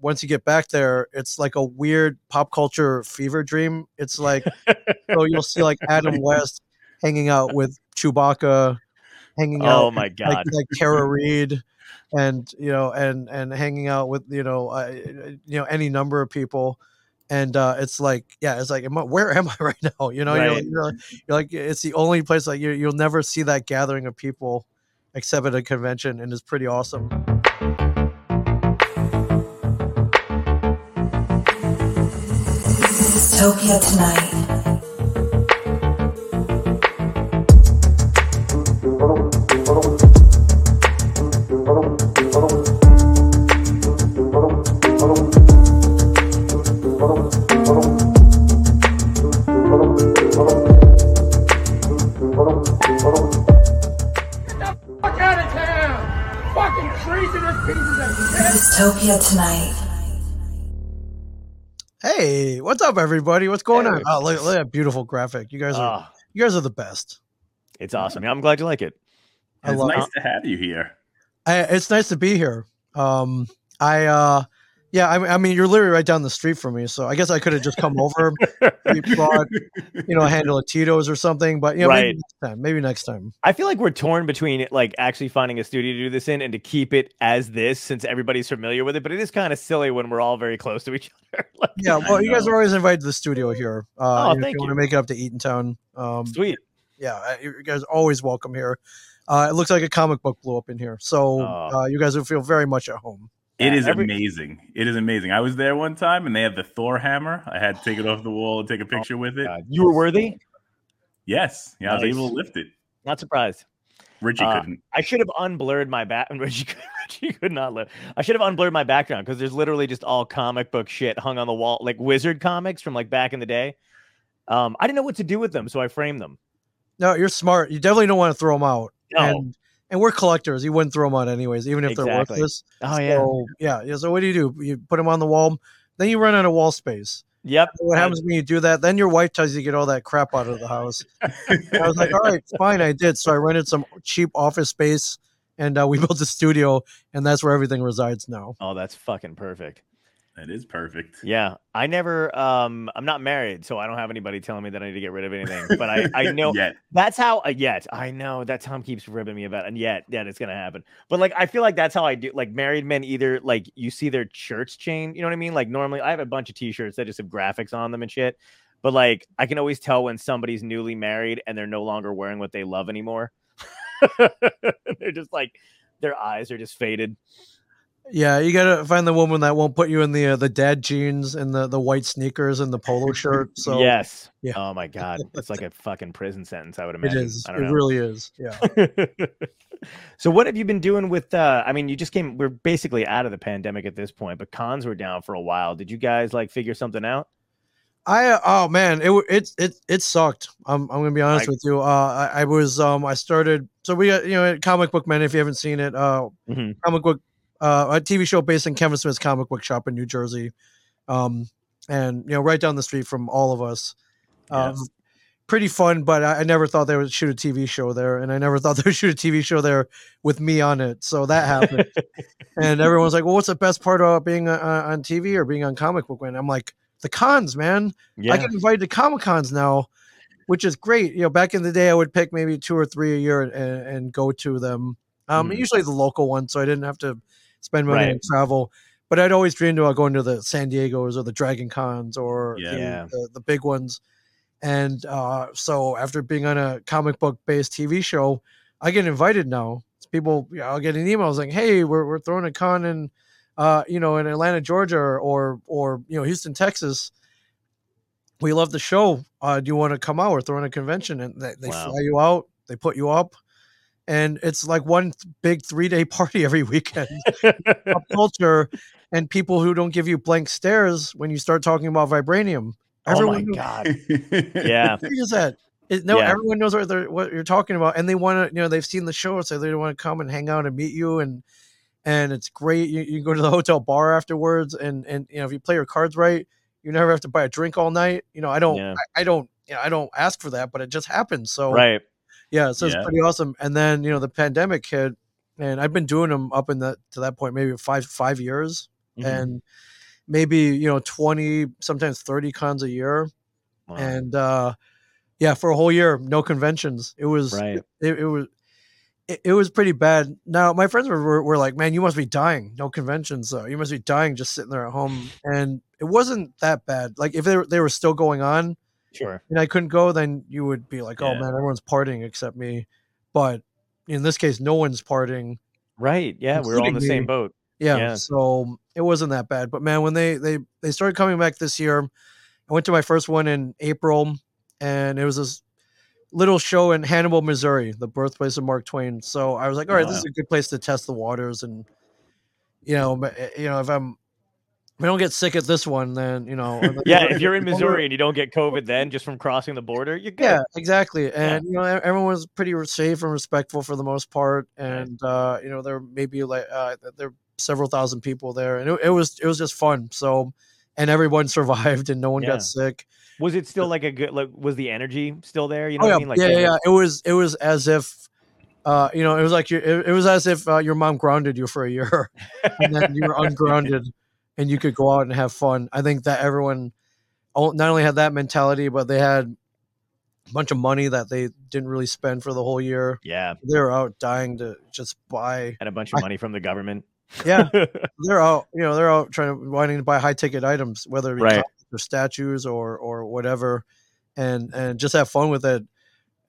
once you get back there, it's like a weird pop culture fever dream. It's like so you'll see like Adam West hanging out with Chewbacca, hanging out Oh my god. like Tara Reid, and you know, and and hanging out with you know, uh, you know, any number of people. And uh, it's like, yeah, it's like, am I, where am I right now? You know, you're, like, you're, you're like, it's the only place like you, you'll never see that gathering of people except at a convention, and it's pretty awesome. Of shit! Dystopia tonight. Hey, what's up, everybody? What's going on? Oh, look, look at that beautiful graphic. You guys are Oh, you guys are the best. it's awesome. Yeah, I'm glad you like it. I it's love nice to have you here. I, it's nice to be here. Um, I uh, yeah, I, I mean, you're literally right down the street from me, so I guess I could have just come over, you brought, you know, a handle of Tito's or something. But you know, Right. maybe next time. Maybe next time. I feel like we're torn between like actually finding a studio to do this in and to keep it as this since everybody's familiar with it. But it is kind of silly when we're all very close to each other. Like, Yeah, well, you guys are always invited to the studio here. Uh, Oh, if thank you want you. to make it up to Eatontown. Um, Sweet. yeah, you guys are always welcome here. Uh, it looks like a comic book blew up in here, so Oh. uh, you guys will feel very much at home. It Yeah, is every- amazing. It is amazing. I was there one time and they had the Thor hammer. I had to take it off the wall and take a picture with it. God, you were worthy. Yes. Yeah, I was able to lift it. Not surprised. Richie Uh, couldn't. I should have unblurred my back. Richie, could- Richie could not live. I should have unblurred my background because there's literally just all comic book shit hung on the wall, like wizard comics from like back in the day. Um, I didn't know what to do with them, so I framed them. No, you're smart. You definitely don't want to throw them out. No. And, and we're collectors. You wouldn't throw them out anyways, even if they're Exactly. worthless. Oh yeah. So, yeah, yeah. So what do you do? You put them on the wall, then you run out of wall space. Yep. What I- happens when you do that? Then your wife tells you to get all that crap out of the house. I was like, all right, fine, I did. So I rented some cheap office space, and uh, we built a studio, and that's where everything resides now. Oh, that's fucking perfect. That is perfect. Yeah, I never. Um, I'm not married, so I don't have anybody telling me that I need to get rid of anything. But I, I know Yet. that's how. Uh, yet I know that Tom keeps ribbing me about, and yet, yet it's gonna happen. But like, I feel like that's how I do. Like, married men either like you see their shirts change, You know what I mean? Like, normally I have a bunch of T-shirts that just have graphics on them and shit. But like, I can always tell when somebody's newly married and they're no longer wearing what they love anymore. they're just like, their eyes are just faded. Yeah, you gotta find the woman that won't put you in the uh, the dad jeans and the, the white sneakers and the polo shirt. So yes. yeah. Oh my god, it's like a fucking prison sentence. I would imagine. is. I It know. really is. Yeah. so what have you been doing with uh I mean you just came we're basically out of the pandemic at this point, but cons were down for a while. Did you guys like figure something out? I oh man, it it it it sucked. I'm I'm gonna be honest I- with you. Uh, I, I was um I started so we got you know comic book man if you haven't seen it uh Mhm. comic book uh a TV show based in Kevin Smith's comic book shop in New Jersey, um and you know right down the street from all of us. Um, Yes. Pretty fun, but I, I never thought they would shoot a TV show there, and I never thought they would shoot a TV show there with me on it. So that happened, and everyone's like, "Well, what's the best part about being uh, on TV or being on comic book man?" I'm like, "The cons, man." Yeah. I get invited to comic cons now, which is great. You know, back in the day, I would pick maybe two or three a year and, and, and go to them. Um, Mhm. usually the local ones, so I didn't have to spend money Right. on travel. But I'd always dreamed about going to the San Diego's or the Dragon Cons or Yeah. the, the big ones. And uh, so after being on a comic book based TV show, I get invited now. People, you know, I'll get an email saying, "Hey, we're we're throwing a con in, uh, you know, in Atlanta, Georgia, or or you know, Houston, Texas. We love the show. Uh, do you want to come out? We're throwing a convention, and they, they Wow. fly you out. They put you up, and it's like one th- big three day party every weekend. Pop culture, and people who don't give you blank stares when you start talking about vibranium. oh my Everyone knows- god. Yeah. what is that? It, no, Yeah. everyone knows what, they're, what you're talking about, and they want to. You know, they've seen the show, so they want to come and hang out and meet you, and and it's great. You, you go to the hotel bar afterwards, and and you know if you play your cards right, you never have to buy a drink all night. You know, I don't, Yeah. I, I don't, you know, I don't ask for that, but it just happens. So Right. Yeah, so it's Yeah. pretty awesome. And then you know the pandemic hit, and I've been doing them up in that to that point maybe five five years. Mhm. and maybe you know 20 sometimes 30 cons a year Wow. and uh yeah for a whole year no conventions it was right. it, it was it, was pretty bad now my friends were, were, were like man you must be dying no conventions though you must be dying just sitting there at home and it wasn't that bad like if they were, they were still going on Sure. and i couldn't go then you would be like oh Yeah. man everyone's partying except me but in this case no one's partying Right. Yeah, we're all in the Including same boat. yeah, Yeah. so it wasn't that bad but man when they they they started coming back this year i went to my first one in april and it was this little show in hannibal missouri the birthplace of mark twain so i was like all right this is a good place to test the waters and you know uh, you know if i'm i don't get sick at this one then you know then- Yeah, if you're in Missouri and you don't get COVID then just from crossing the border, you're good. yeah. Exactly and you know e- everyone was pretty safe and respectful for the most part and uh you know there may be like uh there were several thousand people there and it, it was it was just fun. So and everyone survived and no one Yeah. got sick. Was it still like a good like was the energy still there? You know oh what yeah. I mean? Like yeah, yeah yeah. It was it was as if uh you know it was like you it, it was as if uh, your mom grounded you for a year and then you were ungrounded and you could go out and have fun i think that everyone not only had that mentality but they had a bunch of money that they didn't really spend for the whole year Yeah, they're out dying to just buy. and a bunch of money from the government. Yeah, they're out. You know, they're out trying to wanting to buy high ticket items, whether it be Right. or statues or or whatever, and and just have fun with it.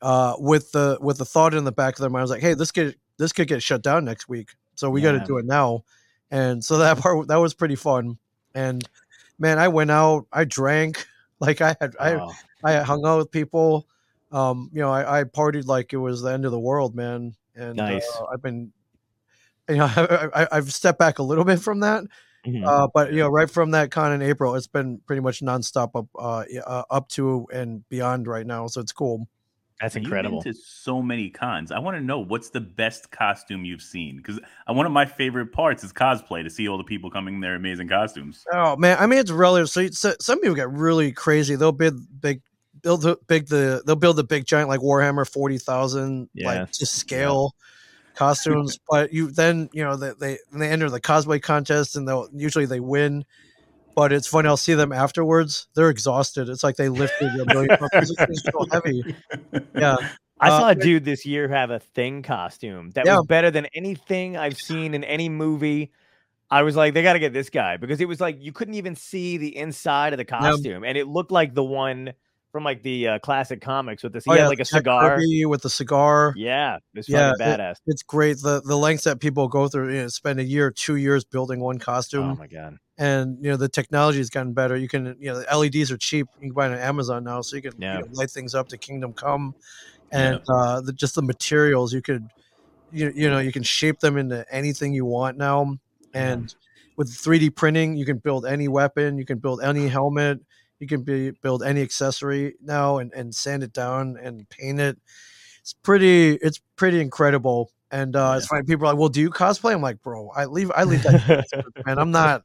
Uh, with the with the thought in the back of their mind, I was like, hey, this could this could get shut down next week, so we got to do it now. And so that part that was pretty fun. And man, I went out, I drank, like I had I Wow. I hung out with people. Um, you know, I, I partied like it was the end of the world, man. And Nice. uh, I've been, you know, I, I, I've stepped back a little bit from that. Mhm. Uh, but you know, right from that con in April, it's been pretty much nonstop up, uh, uh, up to and beyond right now. So it's cool. That's You've incredible. been to so many cons. I want to know what's the best costume you've seen because one of my favorite parts is cosplay to see all the people coming in their amazing costumes. Oh man, I mean it's relative. So, so some people get really crazy. They'll build big, build the big the they'll build the big giant like Warhammer forty thousand Yeah. like to scale costumes. but you then you know they they they enter the cosplay contest and they'll usually they win. But it's funny. I'll see them afterwards. They're exhausted. It's like they lifted a million pounds. It's so heavy. Yeah. I Uh, saw a dude this year have a thing costume that Yeah. was better than anything I've seen in any movie. I was like, they got to get this guy because it was like you couldn't even see the inside of the costume, and it looked like the one from like the uh, classic comics with this. He Oh, had yeah, like a Jack cigar. Kirby with the cigar. Yeah, it's Yeah, badass. It's great. The the lengths that people go through. You know, spend a year, two years building one costume. Oh my god. and you know the technology has gotten better. You can you know the LEDs are cheap. You can buy it on Amazon now, so you can you know, light things up to Kingdom Come, and uh, the, just the materials you could you you know you can shape them into anything you want now, and with 3D printing you can build any weapon, you can build any helmet, you can be build any accessory now and and sand it down and paint it. It's pretty it's pretty incredible. And uh, it's funny. People are like, "Well, do you cosplay?" I'm like, "Bro, I leave. I leave that and I'm not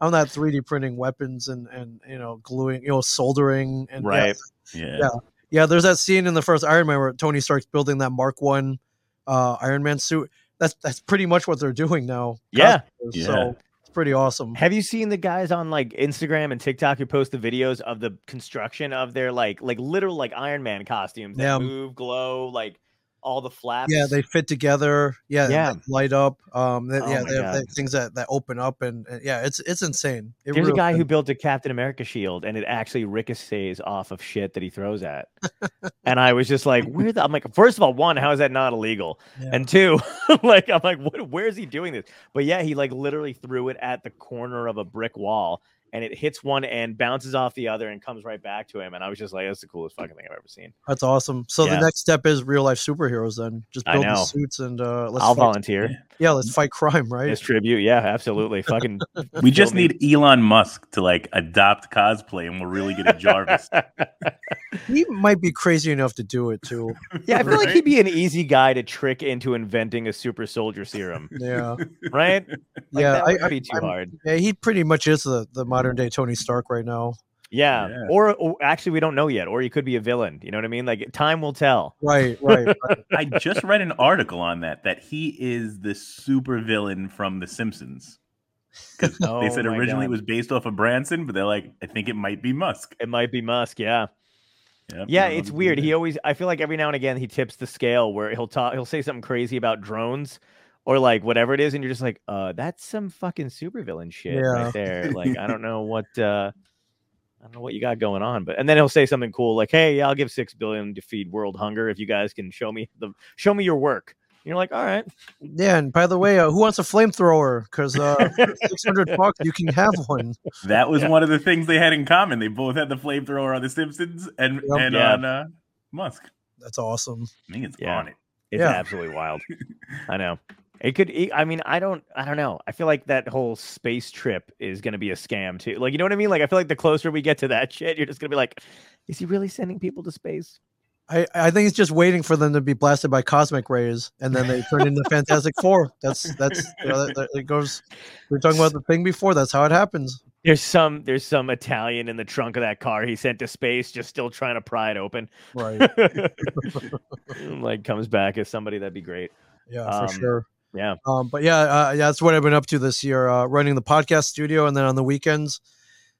I'm not 3D printing weapons and and you know gluing, you know, soldering and Right. Yeah. Yeah. Yeah, there's that scene in the first Iron Man where Tony Stark's building that Mark One uh, Iron Man suit. That's that's pretty much what they're doing now. Yeah. Yeah. So pretty awesome. Have you seen the guys on like Instagram and TikTok who post the videos of the construction of their like like literal like Iron Man costumes that Yeah. move, glow, like all the flaps? Yeah, they fit together. Yeah, Yeah. light up. Um, they, Oh yeah, they have they have things that, that open up and, and yeah, it's it's insane. It There's a really guy who built a Captain America shield and it actually ricochets off of shit that he throws at. and I was just like, where the I'm like, first of all, one, how is that not illegal? Yeah. And two, like I'm like, what where is he doing this? But yeah, he like literally threw it at the corner of a brick wall and it hits one end, bounces off the other, and comes right back to him. And I was just like, that's the coolest fucking thing I've ever seen. That's awesome. So Yeah. the next step is real life superheroes. Then just build the suits and uh, let's I'll fight, volunteer. Yeah, let's fight crime. Right? This tribute, yeah, absolutely. Fucking We just me. need Elon Musk to like adopt cosplay and we'll really get a Jarvis. He might be crazy enough to do it too. Yeah, I feel like he'd be an easy guy to trick into inventing a super soldier serum, Yeah, right? Like, yeah. that I, would I, be too I'm- hard. yeah, he pretty much is the, the modern Mm. day Tony Stark right now. Yeah. Yeah. Or, or actually, we don't know yet. Or he could be a villain. You know what I mean? Like time will tell. Right, right. right. I just read an article on that that he is the super villain from The Simpsons. 'Cause Oh they said originally God. it was based off of Branson, but they're like, I think it might be Musk. It might be Musk. Yeah. Yep, Yeah, I don't know it's weird. He always I feel like every now and again he tips the scale where he'll talk he'll say something crazy about drones or like whatever it is, and you're just like, uh, that's some fucking supervillain shit Yeah. right there. Like, I don't know what uh I don't know what you got going on, but and then he'll say something cool like, Hey, I'll give six billion to feed world hunger if you guys can show me the show me your work. And you're like, all right. Yeah, and by the way, uh, who wants a flamethrower? Because uh, six hundred bucks, you can have one. That was Yeah. one of the things they had in common. They both had the flamethrower on The Simpsons and Yep. and Yeah. on uh, Musk. That's awesome. I think it's Yeah. on it. It's Yeah. absolutely wild. I know. It could. I mean, I don't. I don't know. I feel like that whole space trip is going to be a scam too. Like, you know what I mean? Like, I feel like the closer we get to that shit, you're just going to be like, is he really sending people to space? I, I think he's just waiting for them to be blasted by cosmic rays, and then they turn into Fantastic Four. That's that's you know, that, that- it goes. We are talking about the thing before. That's how it happens. There's some. There's some Italian in the trunk of that car he sent to space, just still trying to pry it open. Right. like comes back as somebody that'd be great. Yeah, for Um, sure. Yeah. Um, but yeah, uh, yeah, that's what I've been up to this year. Uh, running the podcast studio, and then on the weekends,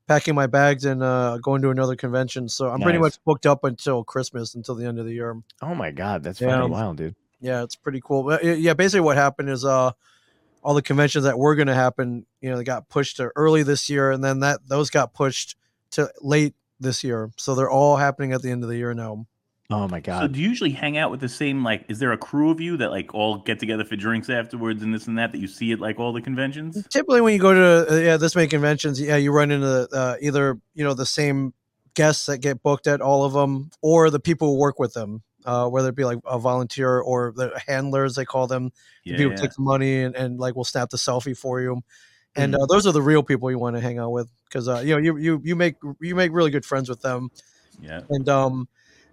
packing my bags and uh, going to another convention. So I'm pretty much booked up until Christmas, until the end of the year. Oh my god, that's Yeah. fucking wild, dude. Yeah, it's pretty cool. But yeah, basically what happened is uh all the conventions that were going to happen, you know, they got pushed to early this year and then that those got pushed to late this year. So they're all happening at the end of the year now. Oh my god! So do you usually hang out with the same like is there a crew of you that like all get together for drinks afterwards and this and that that you see at like all the conventions? Typically when you go to uh, yeah, this many conventions, yeah, you run into uh, either, you know, the same guests that get booked at all of them or the people who work with them. Uh, whether it be like a volunteer or the handlers, they call them, the Yeah, people yeah. take the money and, and like will snap the selfie for you and Mm-hmm. uh, those are the real people you want to hang out with because uh, you know you, you you make you make really good friends with them yeah. and um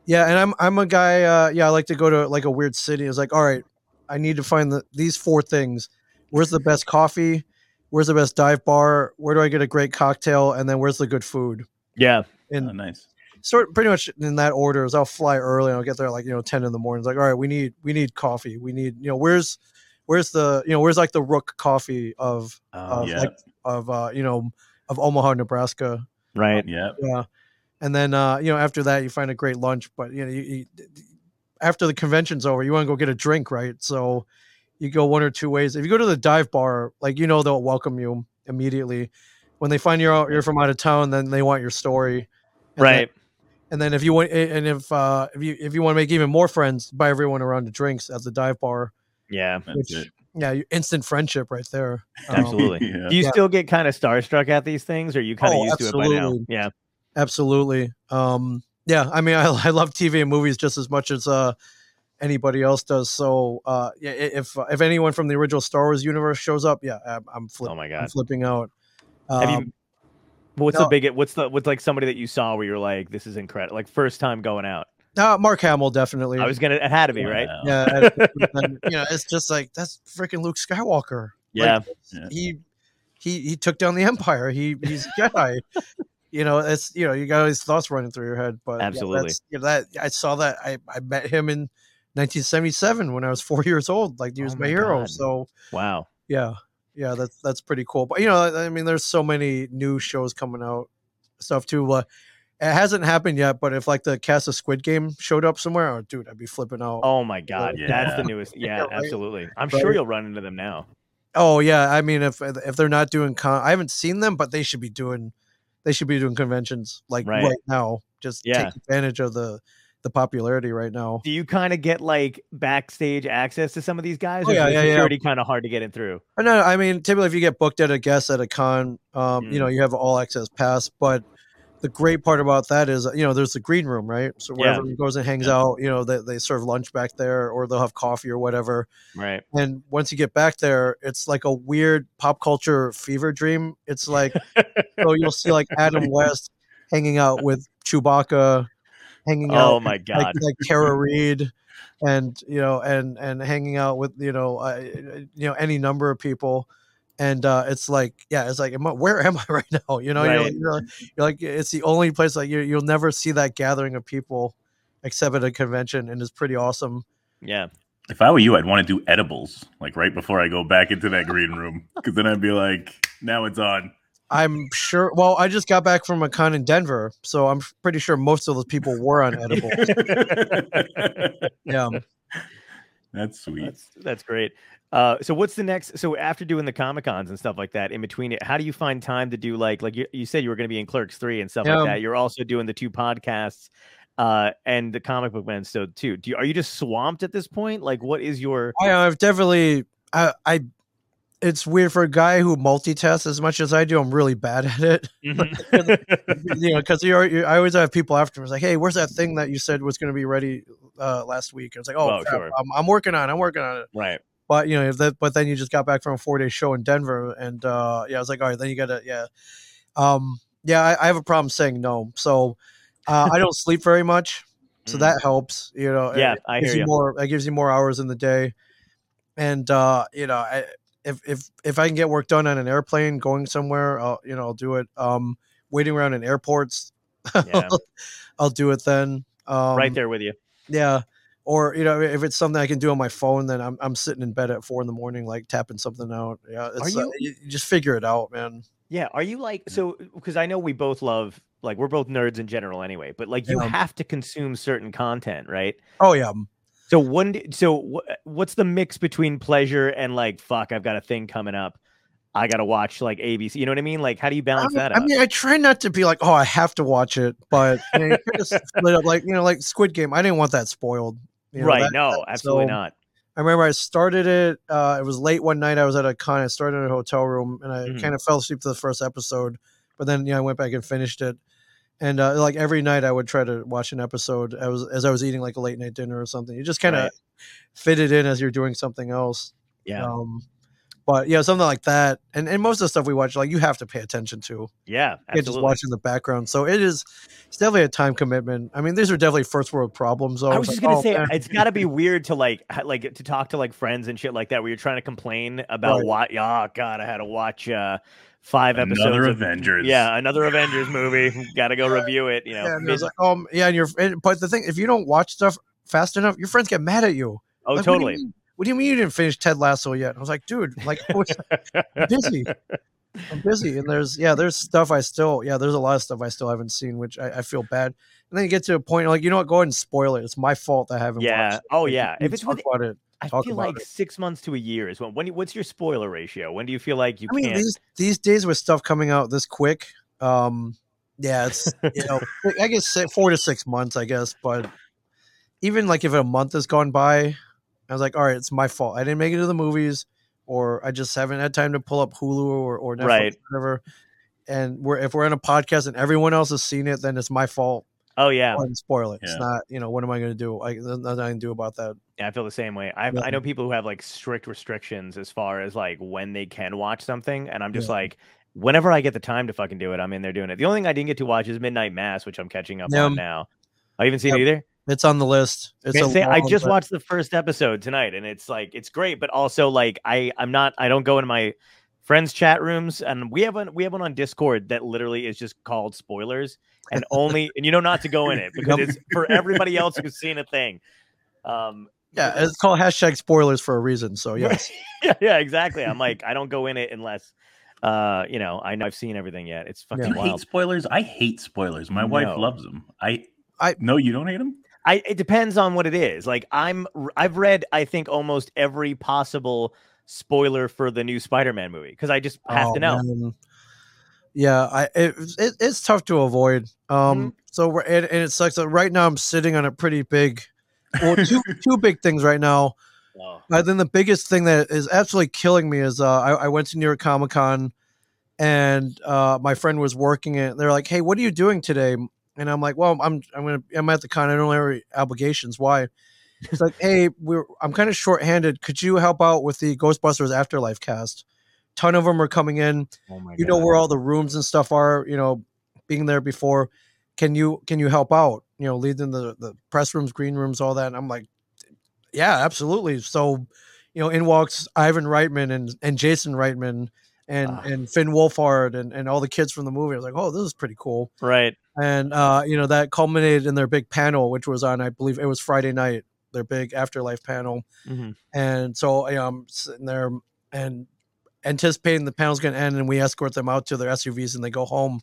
yeah and i'm i'm a guy uh yeah i like to go to like a weird city it's like all right i need to find the, these four things where's the best coffee where's the best dive bar where do i get a great cocktail and then where's the good food Yeah. and Oh, nice. sort pretty much in that order is I'll fly early and I'll get there like you know 10 in the morning. It's like, all right, we need we need coffee. We need, you know, where's where's the you know, where's like the rook coffee of Oh, of yeah. like of uh, you know, of Omaha, Nebraska. right. Yeah. Yeah. And then uh, you know, after that you find a great lunch, but you know, you, you after the convention's over, you want to go get a drink, right? So you go one or two ways. If you go to the dive bar, like you know they'll welcome you immediately. When they find you're out, you're from out of town, then they want your story. And then- Right. and then if you want, and if uh, if you if you want to make even more friends, buy everyone around the drinks at the dive bar. Yeah. Which- Yeah, instant friendship right there. Um, Absolutely. Yeah. Do you Yeah. still get kind of starstruck at these things, or are you kind of Oh, used to it by now? Yeah. Absolutely. Um, yeah, I mean, I, I love TV and movies just as much as uh, anybody else does. So uh, yeah, if if anyone from the original Star Wars universe shows up, yeah, I'm, I'm, flip, Oh my I'm god. flipping out. Have you? Um, What's no. the big? What's the? What's like somebody that you saw where you're like, this is incredible. Like first time going out. uh, Mark Hamill definitely. I was gonna. It had to be right. Wow. yeah, and- and, you know, it's just like that's freaking Luke Skywalker. Like, Yeah. Yeah. he he he took down the empire. He he's a Jedi. You know, it's you know, you got all these thoughts running through your head. But Absolutely. know, that I saw that I I met him in 1977 when I was four years old. Like he was Oh my, my hero. So Wow. yeah, yeah, that's that's pretty cool. But you know, I I mean, there's so many new shows coming out, stuff too. Uh, it hasn't happened yet, but if like the cast of Squid Game showed up somewhere, oh dude, I'd be flipping out. Oh my god. yeah. That's the newest. Yeah, Yeah. right. Absolutely. I'm Right. sure you'll run into them now. Oh yeah, I mean if if they're not doing con, I haven't seen them, but they should be doing, they should be doing conventions like Right. right, now. Just Yeah. take advantage of the the popularity right now. Do you kind of get like backstage access to some of these guys? Oh, or is yeah, yeah, yeah. security kind of hard to get in through? Know. I mean, typically if you get booked at a guest at a con, um, you know, Mm. you have all access pass. But the great part about that is, you know, there's the green room, right? So where Yeah. everyone goes and hangs Yeah. out, you know, they, they serve lunch back there, or they'll have coffee or whatever. Right. And once you get back there, it's like a weird pop culture fever dream. It's like so you'll see like Adam West hanging out with Chewbacca, hanging out Oh my god. like Tara Reid and you know, and and hanging out with you know, uh, you know, any number of people. And uh, it's like, yeah, it's like, am I, where am I right now? You know, you're, like, you're, like, you're like, it's the only place like you you'll never see that gathering of people except at a convention, and it's pretty awesome. Yeah. If I were you, I'd want to do edibles like right before I go back into that green room because then I'd be like, now it's on. I'm sure. Well, I just got back from a con in Denver, so I'm pretty sure most of those people were on edibles. yeah. That's sweet. That's that's great. Uh, so what's the next? So after doing the comic cons and stuff like that, in between it, how do you find time to do like like you, you said you were going to be in Clerks three and stuff Yeah. like that? You're also doing the two podcasts uh, and the comic book man so too. Do you, are you just swamped at this point? Like, what is your? I, I've definitely. I, I. It's weird for a guy who multitasks as much as I do. I'm really bad at it. Mhm. you know, because you, you, I always have people afterwards like, "Hey, where's that thing that you said was going to be ready uh, last week?" And it's like, "Oh, Oh, crap, sure. I'm, I'm working on. it. I'm working on it." right. But you know, if that, but then you just got back from a four day show in Denver, and uh, yeah, I was like, all right, then you gotta, yeah, um, yeah, I, I have a problem saying no, so uh, I don't sleep very much, so Mm. that helps. You know, Yeah, it I gives hear you more. It gives you more hours in the day, and uh, you know, I, if if if I can get work done on an airplane going somewhere, I'll you know I'll do it. Um, waiting around in airports, Yeah. I'll do it then. Um, right there with you. yeah. Or you know, if it's something I can do on my phone, then I'm I'm sitting in bed at four in the morning, like tapping something out. Yeah, it's, uh, you- you, you just figure it out, man. Yeah. Are you like so? Because I know we both love like we're both nerds in general anyway, but like you Yeah. have to consume certain content, right? Oh yeah, So d- so wh- what's the mix between pleasure and like fuck I've got a thing coming up I got to watch like ABC you know what I mean like how do you balance I, that I mean, I try not to be like, oh, I have to watch it, but you know, you split up, like you know, like Squid Game. I didn't want that spoiled. You know, right that- no absolutely so- not I remember I started it. Uh, it was late one night. I was at a con. I started in a hotel room, and I Mhm. kind of fell asleep to the first episode. But then, you know, I went back and finished it. And uh, like every night, I would try to watch an episode. I was as I was eating like a late night dinner or something. You just kind of Right. fit it in as you're doing something else. yeah Um, but yeah, something like that. And and most of the stuff we watch, like you have to pay attention to. yeah You can't just absolutely watch in the background. So it is. It's definitely a time commitment. I mean, these are definitely first world problems. Though. I was just like, gonna oh, say man. it's got to be weird to like like to talk to like friends and shit like that where you're trying to complain about Right. what oh god I had to watch uh five episodes Another of, Avengers. yeah another Avengers movie got to go review it you know Yeah, and mid- like, um, yeah, and you're, and, but the thing, if you don't watch stuff fast enough, your friends get mad at you. oh Like, what you totally mean- What do you mean you didn't finish Ted Lasso yet? I was like, dude, like, I was busy. I'm busy, and there's, yeah, there's stuff I still, yeah, there's a lot of stuff I still haven't seen, which I, I feel bad. And then you get to a point, like, you know what, go ahead and spoil it. It's my fault I haven't. Yeah. Oh, Like, yeah. If it's talk with- it, I talk feel like it. six months to a year is when. When? What's your spoiler ratio? When do you feel like you I mean, can't? these these days with stuff coming out this quick, um, yeah, it's you know, I guess four to six months, I guess. But even like if a month has gone by, I was like, all right, it's my fault. I didn't make it to the movies, or I just haven't had time to pull up Hulu or or Netflix, Right. or whatever. And we're if we're in a podcast and everyone else has seen it, then it's my fault. oh yeah, and spoil it. It's not, you know, what am I going to do? I, there's nothing I can do about that. Yeah, I feel the same way. I Yeah. I know people who have like strict restrictions as far as like when they can watch something, and I'm just Yeah. like, whenever I get the time to fucking do it, I'm in there doing it. The only thing I didn't get to watch is Midnight Mass, which I'm catching up Yeah. on now. I haven't seen Yep. it either. It's on the list. It's Gonna say, I just list. watched the first episode tonight, and it's like it's great, but also like I I'm not I don't go into my friends chat rooms, and we have one we have one on Discord that literally is just called spoilers, and only and you know not to go in it because it's for everybody else who's seen a thing. Um, Yeah, it's called hashtag spoilers for a reason. So yes. yeah, yeah, exactly. I'm like I don't go in it unless uh you know I know I've seen everything yet. It's fucking You hate spoilers? I hate spoilers. My wife loves them. I, I- no, you don't hate them. I it depends on what it is. Like I'm I've read I think almost every possible spoiler for the new Spider-Man movie because I just have Oh, to know. man. Yeah, I it, it, it's tough to avoid. Mm-hmm. Um, so we're and, and it sucks that right now I'm sitting on a pretty big, well, two two big things right now. Oh, I think the biggest thing that is absolutely killing me is uh, I, I went to New York Comic Con, and uh, my friend was working it. They're like, "Hey, what are you doing today?" And I'm like, "Well, I'm I'm gonna I'm at the con. I don't have any obligations. Why?" It's like, "Hey, we're I'm kind of short-handed. Could you help out with the Ghostbusters Afterlife cast? Ton of them are coming in. oh You know where all the rooms and stuff are. You know, being there before. Can you can you help out? You know, leading the the press rooms, green rooms, all that." And I'm like, "Yeah, absolutely." So you know, in walks Ivan Reitman and, and Jason Reitman and, Ah. and Finn Wolfhard and, and all the kids from the movie. I was like, oh, this is pretty cool. right. And, uh, you know, that culminated in their big panel, which was on, I believe it was Friday night. their big afterlife panel. Mhm. And so you know, I'm sitting there and anticipating the panel's going to end, and we escort them out to their SUVs and they go home.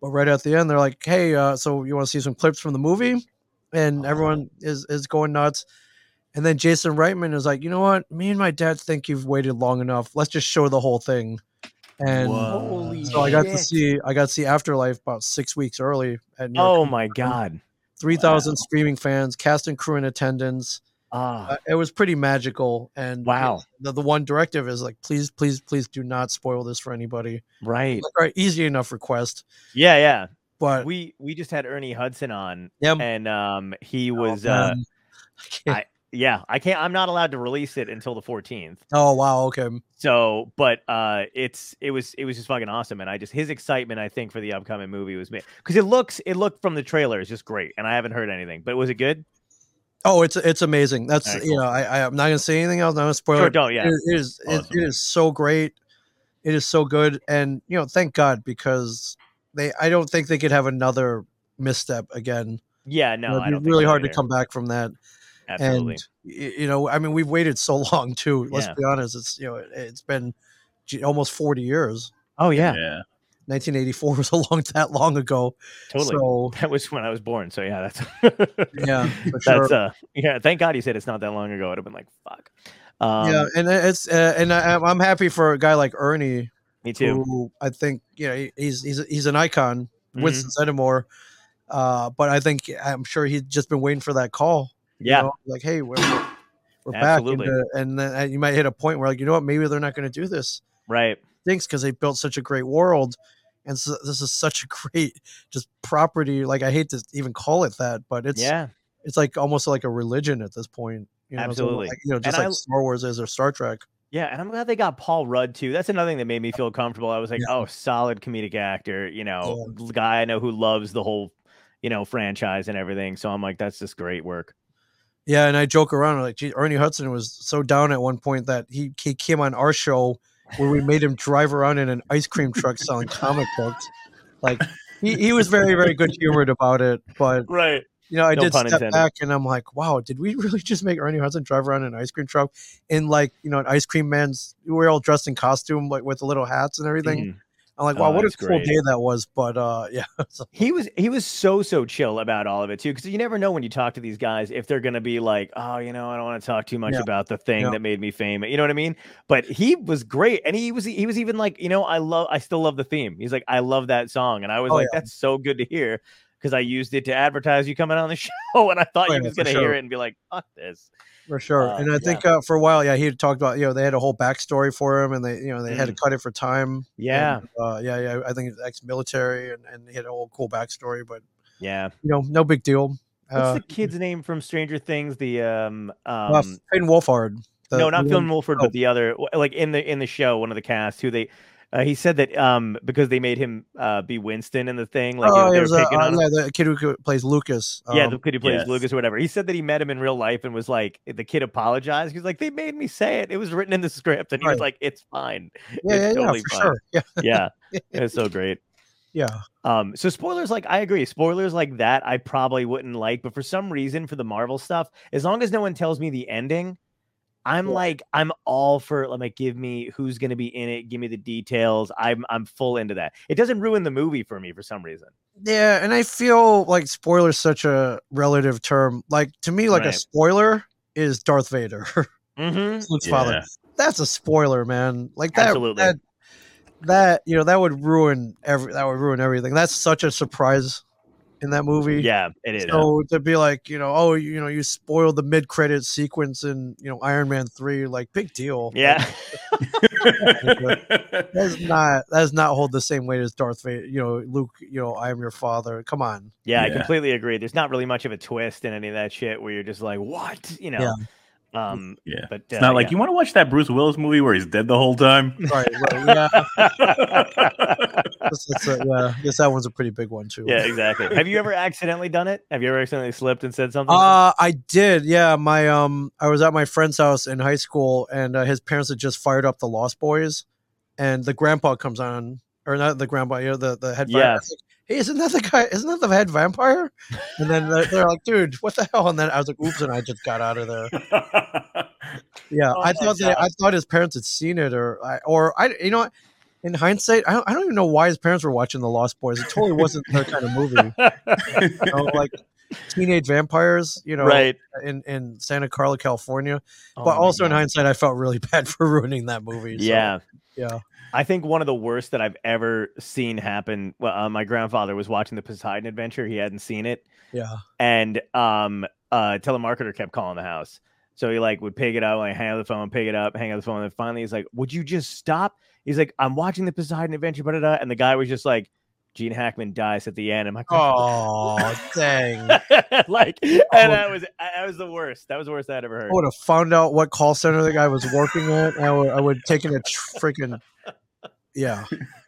But right at the end, they're like, "Hey, uh, so you want to see some clips from the movie?" And everyone is is going nuts. And then Jason Reitman is like, "You know what? Me and my dad think you've waited long enough. Let's just show the whole thing." And Holy so I got to see I got to see Afterlife about six weeks early at New York Oh my god. three thousand streaming fans, cast and crew in attendance. Ah, Uh, it was pretty magical. And Wow. the, the one directive is like, please, please, please do not spoil this for anybody. right. Like, right, easy enough request, Yeah, yeah. but We we just had Ernie Hudson on, yeah, and um, he oh, was uh. I yeah. I can't. I'm not allowed to release it until the 14th. oh wow, okay, So, but uh, it's it was it was just fucking awesome, and I just his excitement I think for the upcoming movie was me because it looks it looked from the trailer is just great, and I haven't heard anything, but was it good? oh it's it's amazing. That's Alright, you know, I, I'm not gonna say anything else. I'm not gonna spoil Sure, it. don't yeah. It, it is it, Awesome. it is so great. It is so good, and you know, thank God because they I don't think they could have another misstep again. Yeah, You no, know, it'd be really hard to come back from that. Absolutely. And you know, I mean, we've waited so long too. Let's Yeah. be honest. It's you know, it, it's been almost forty years. oh yeah, yeah. 1984 was a long that long ago. totally. So that was when I was born. So yeah, that's yeah, for that's uh yeah. Thank God you said it's not that long ago. I'd have been like fuck. Um, yeah, and it's uh, and I, I'm happy for a guy like Ernie, me too. who I think you know he's he's he's an icon, Mhm. Winston Zeddemore. Uh, but I think I'm sure he'd just been waiting for that call. You Yeah, know, like hey, we're we're back, into, and then uh, you might hit a point where like you know what, maybe they're not going to do this. right. Thanks, because they built such a great world, and so this is such a great just property. Like I hate to even call it that, but it's yeah, it's like almost like a religion at this point. You know, so, Absolutely. like, you know, just And like I- Star Wars is or Star Trek. yeah, and I'm glad they got Paul Rudd too. That's another thing that made me feel comfortable. I was like, Yeah. oh, solid comedic actor. You know, guy I know who loves the whole, you know, franchise and everything. So I'm like, that's just great work. Yeah, and I joke around like, gee, Ernie Hudson was so down at one point that he he came on our show where we made him drive around in an ice cream truck selling comic books. Like he, he was very very good humored about it, but Right. you know I No did step intended. back and I'm like, wow, did we really just make Ernie Hudson drive around in an ice cream truck in like you know an ice cream man's? We were all dressed in costume like with the little hats and everything. Mhm. I'm like, Oh, wow, what a cool great. day that was. But uh, yeah, He was he was so so chill about all of it too, because you never know when you talk to these guys if they're gonna be like, oh, you know, I don't want to talk too much Yeah. about the thing Yeah. that made me famous. You know what I mean? But he was great, and he was he was even like, you know, I love I still love the theme. He's like, I love that song, and I was Oh, like, yeah. that's so good to hear because I used it to advertise you coming on the show, and I thought Oh, you was gonna hear it and be like, fuck this. For sure. Uh, and I yeah. think uh, for a while, yeah, he had talked about you know they had a whole backstory for him, and they you know they had to cut it for time. Mm. Yeah, And, uh, yeah, yeah. I think ex-military, and, and he had a whole cool backstory, but yeah. you know, no big deal. What's Uh, the kid's name from Stranger Things? The um um. uh, Finn Wolfhard. the- no, not Phil Wolford, oh. but the other, like in the in the show, one of the cast who they, uh, he said that um because they made him uh be Winston in the thing, like oh, they it was, uh, uh, on yeah, the kid who plays Lucas. yeah, um, the kid who plays yes. Lucas or whatever. He said that he met him in real life and was like, the kid apologized. He's like, they made me say it. It was written in the script, and he was like, it's fine. yeah, it's yeah, totally yeah, for fine. sure. Yeah, Yeah, it was so great. yeah. Um, so spoilers, like I agree, spoilers like that I probably wouldn't like, but for some reason, for the Marvel stuff, as long as no one tells me the ending, I'm Yeah. like I'm all for like give me who's gonna be in it, give me the details. I'm I'm full into that. It doesn't ruin the movie for me for some reason. Yeah, and I feel like spoiler is such a relative term. Like to me, like a spoiler is Darth Vader, Mm-hmm. Luke's Yeah. father. That's a spoiler, man. Like that. Absolutely. That, that you know that would ruin every that would ruin everything. That's such a surprise in that movie. Yeah, it is. So to be like, you know, oh, you know, you spoiled the mid credit sequence in, you know, Iron Man three, like big deal. Yeah. That does not that does not hold the same weight as Darth Vader. You know, Luke. You know, I am your father. Come on. yeah, I completely agree. There's not really much of a twist in any of that shit where you're just like, what? You know. Um yeah. but It's uh, not like yeah. you want to watch that Bruce Willis movie where he's dead the whole time. Right. right yeah. That's, that's a, yeah. I guess that one's a pretty big one too. yeah, exactly. Have you ever accidentally done it? Have you ever accidentally slipped and said something? Uh, I did. Yeah, my um, I was at my friend's house in high school, and uh, his parents had just fired up the Lost Boys, and the grandpa comes on, or not the grandpa, you know, the the head. Yeah. Like, "Hey, isn't that the guy? Isn't that the head vampire?" And then they're, they're like, "Dude, what the hell?" And then I was like, "Oops!" And I just got out of there. Yeah, Oh I thought that I thought his parents had seen it, or or I, you know, what? in hindsight, I don't, I don't even know why his parents were watching The Lost Boys. It totally wasn't their kind of movie. You know, like teenage vampires, you know, right. in in Santa Carla, California. Oh but also in hindsight, I felt really bad for ruining that movie. so, yeah. yeah, I think one of the worst that I've ever seen happen. Well, uh, my grandfather was watching the Poseidon Adventure. He hadn't seen it, yeah. and um, uh, telemarketer kept calling the house. So he like would pick it up, like hang up the phone, pick it up, hang up the phone, and finally he's like, "Would you just stop?" He's like, "I'm watching the Poseidon Adventure," da, da," and the guy was just like, "Gene Hackman dies at the end." I'm like, Oh, dang! like, and that was that was the worst. That was the worst I'd ever heard. I would have found out what call center the guy was working at. I would, I would taken a freaking, yeah.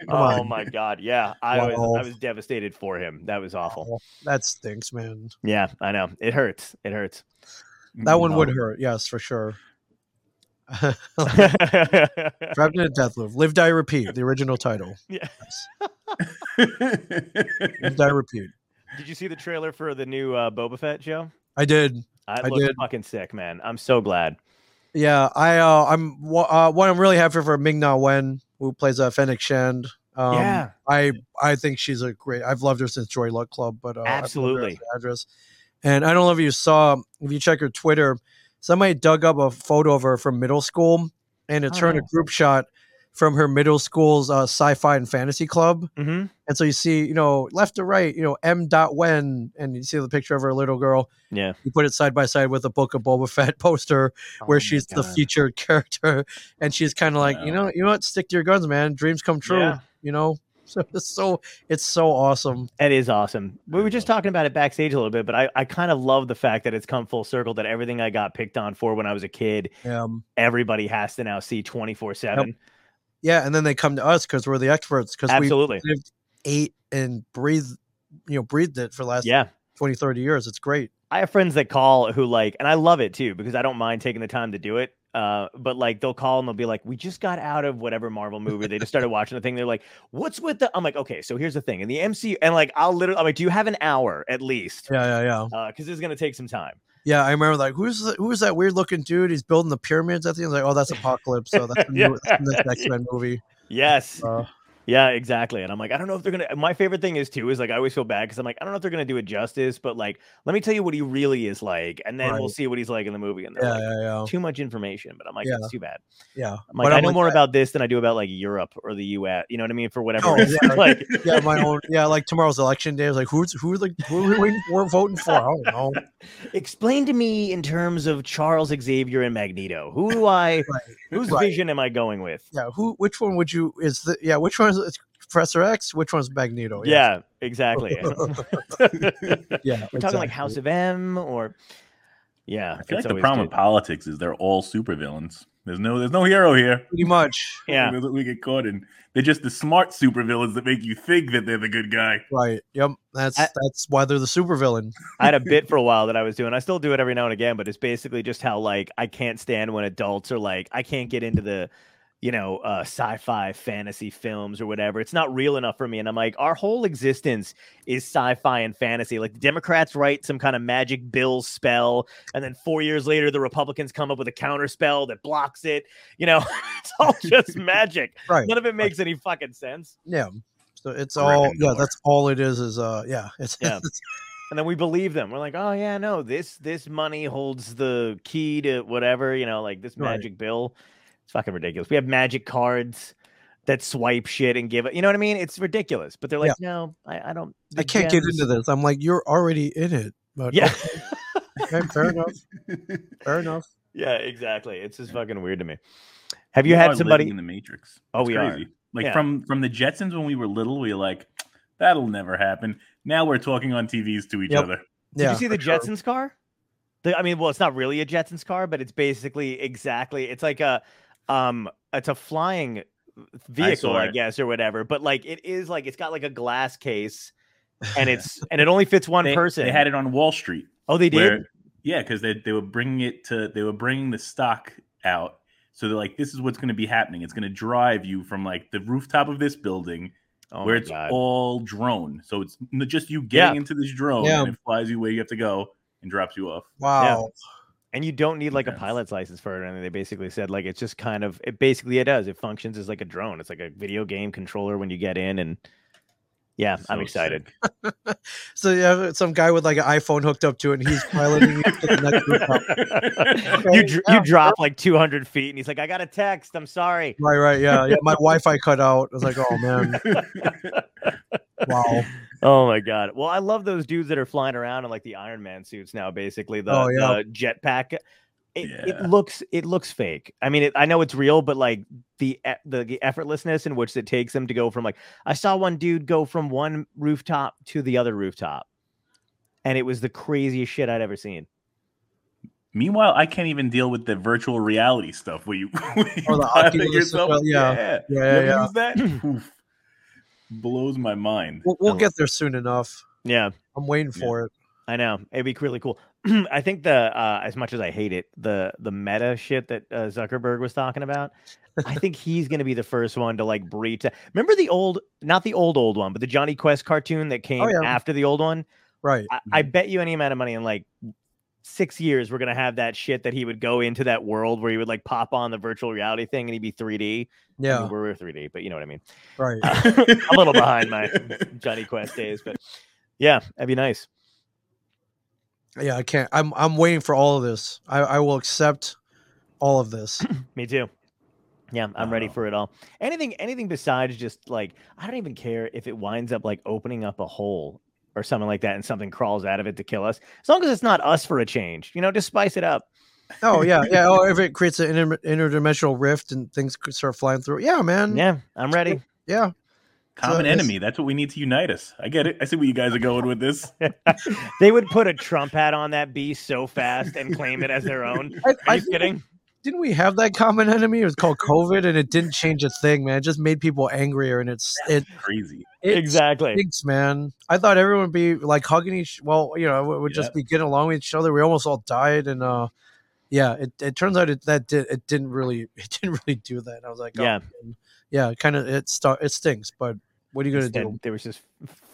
Oh my god, yeah, I was I was devastated for him. That was awful. That stinks, man. Yeah, I know. It hurts. It hurts. That mm-hmm. one would hurt, yes, for sure. Yeah. Trapped in a death loop. Live, die, repeat. The original title. Live, die, repeat. Did you see the trailer for the new uh, Boba Fett show? I did. I I did. fucking sick, man. I'm so glad. Yeah, I uh, I'm uh, one. I'm really happy for Ming Na Wen, who plays uh, Fennec Shand. Um, Yeah. I I think she's a great. I've loved her since Joy Luck Club, but uh, I've loved her as Absolutely. address. And I don't know if you saw, if you check her Twitter, somebody dug up a photo of her from middle school, and it Oh, turned a group shot from her middle school's uh, sci-fi and fantasy club. hmm And so you see, you know, left to right, you know, M. Dot Wen, and you see the picture of her little girl. Yeah. You put it side by side with a Book of Boba Fett poster, Oh where she's the featured character, and she's kind of like, you know, you know what, stick to your guns, man. Dreams come true. Yeah. You know, so it's so it's so awesome. It is awesome. We were just talking about it backstage a little bit, but I, I kind of love the fact that it's come full circle that everything I got picked on for when I was a kid, Um, everybody has to now see 24 7. yeah, and then they come to us because we're the experts because we Absolutely. lived, ate, and breathed, you know, breathed it for the last Yeah. 20, 30 years. It's great. I have friends that call who like, and I love it too because I don't mind taking the time to do it. Uh, but like they'll call and they'll be like, "We just got out of whatever Marvel movie." They just started watching the thing. They're like, "What's with the?" I'm like, "Okay, so here's the thing in the MCU." And like, I'll literally, I'm like, "Do you have an hour at least?" Yeah, yeah, yeah. Because this is gonna take some time. Yeah, I remember like who's the, who's that weird looking dude? He's building the pyramids at the end. Like, oh, that's Apocalypse. So that's the Yeah. new, that's the next X Men movie. Yes. Uh, Yeah, exactly. And I'm like, I don't know if they're gonna. My favorite thing is too is like I always feel bad because I'm like, I don't know if they're gonna do it justice, but like, let me tell you what he really is like, and then we'll see what he's like in the movie. And yeah, like, yeah, yeah, too much information. But I'm like, Yeah. that's too bad. yeah. I'm like, But I I'm know like more that- about this than I do about like Europe or the U.S. You know what I mean? For whatever Oh, reason. yeah. like, yeah, my own. Yeah, like tomorrow's election day. I was like, who's who? Like, who are we waiting for? Voting for? I don't know. explain to me in terms of Charles Xavier and Magneto. Who do I? Right. Whose Right. vision am I going with? Yeah, who? Which one would you? Is the yeah? Which one is it's Professor X? Which one's Magneto? Yeah, exactly. yeah. We're talking like House of M or yeah. I feel like the problem good. with politics is they're all supervillains. There's no there's no hero here. pretty much. Yeah. We- we get caught in. They're just the smart supervillains that make you think that they're the good guy. Right. Yep. That's I- that's why they're the supervillain. I had a bit for a while that I was doing. I still do it every now and again, but it's basically just how like I can't stand when adults are like, I can't get into the, you know, uh, sci-fi fantasy films or whatever. It's not real enough for me. And I'm like, our whole existence is sci-fi and fantasy. Like the Democrats write some kind of magic bill spell, and then four years later, the Republicans come up with a counter spell that blocks it. You know, it's all just magic. Right. None of it makes any fucking sense. Yeah. So it's all yeah. That's all it is. Is uh yeah. It's Yeah. and then we believe them. We're like, oh yeah, no, this this money holds the key to whatever, you know, like this Right. magic bill. It's fucking ridiculous. We have magic cards that swipe shit and give it. You know what I mean? It's ridiculous. But they're like, no, I, I don't. I can't get into this. I'm like, you're already in it. But Yeah, okay, fair enough. Fair enough. yeah, exactly. It's just fucking weird to me. Have you We had somebody? in the Matrix? Oh, It's we are. Like Yeah. from from the Jetsons when we were little, we were like, that'll never happen. Now we're talking on TVs to each Yep. other. Did Yeah. you see the for sure. Jetsons car? The, I mean, well, it's not really a Jetsons car, but it's basically exactly. It's like a, um, it's a flying vehicle, saw I, guess, or whatever. But like, it is like it's got like a glass case, and it's and it only fits one They, person. they had it on Wall Street. oh, they did. where- yeah, because they they were bringing it to they were bringing the stock out. So they're like, this is what's going to be happening. It's going to drive you from like the rooftop of this building Oh where it's God. all drone. So it's just you getting Yeah. into this drone Yeah. and it flies you where you have to go and drops you off. Wow. And you don't need like a pilot's license for it. And they basically said like it's just kind of it basically it does. It functions as like a drone. It's like a video game controller when you get in and yeah, I'm excited. So yeah, uh, some guy with like an iPhone hooked up to it, and he's piloting you to the next you dr- yeah, you drop like 200 feet and he's like, I got a text. I'm sorry. Right, right, yeah, yeah. My Wi-Fi cut out. I was like, oh man, wow. Oh my god. Well, I love those dudes that are flying around in like the Iron Man suits now. Basically, the, Oh, yeah. the jetpack. It, Yeah. it looks it looks fake. I mean, it, I know it's real, but like the, the the effortlessness in which it takes them to go from like I saw one dude go from one rooftop to the other rooftop, and it was the craziest shit I'd ever seen. Meanwhile, I can't even deal with the virtual reality stuff where you, where you Oh, the yourself. stuff, yeah. yeah. Yeah, yeah, yeah. use that? Oof. Blows my mind. We'll, we'll Oh. get there soon enough. Yeah, I'm waiting Yeah. for it. I know it'd be really cool. I think the uh, as much as I hate it, the the meta shit that uh, Zuckerberg was talking about, I think he's gonna be the first one to like breach. that. Remember the old, not the old old one, but the Jonny Quest cartoon that came Oh, yeah. after the old one. Right. I, I bet you any amount of money in like six years we're gonna have that shit that he would go into that world where he would like pop on the virtual reality thing and he'd be 3D. Yeah. mean, we're 3D, but you know what I mean. Right. a little behind my Jonny Quest days, but yeah, that'd be nice. Yeah. I can't. I'm. I'm waiting for all of this. I. I will accept all of this. Me too. Yeah, I'm ready Wow. for it all. Anything anything besides just like I don't even care if it winds up like opening up a hole or something like that and something crawls out of it to kill us. As long as it's not us for a change. You know, just spice it up. Oh yeah, yeah. Oh, if it creates an inter- interdimensional rift and things could start flying through. Yeah, man. Yeah, I'm ready. Yeah. Common it's- enemy. That's what we need to unite us. I get it. I see where you guys are going with this. they would put a Trump hat on that beast so fast and claim it as their own. I, Are I you think- kidding? Didn't we have that common enemy? It was called COVID, and it didn't change a thing, man. It just made people angrier, and it's it, Crazy. it Exactly. stinks, man. I thought everyone would be like hugging each. Well, you know, would just be getting along with each other. We almost all died, and uh, yeah, it, it turns out it that did it didn't really it didn't really do that. I was like, oh, Yeah. man. yeah, kind of it start it stinks, but what are you gonna Instead, do? there was just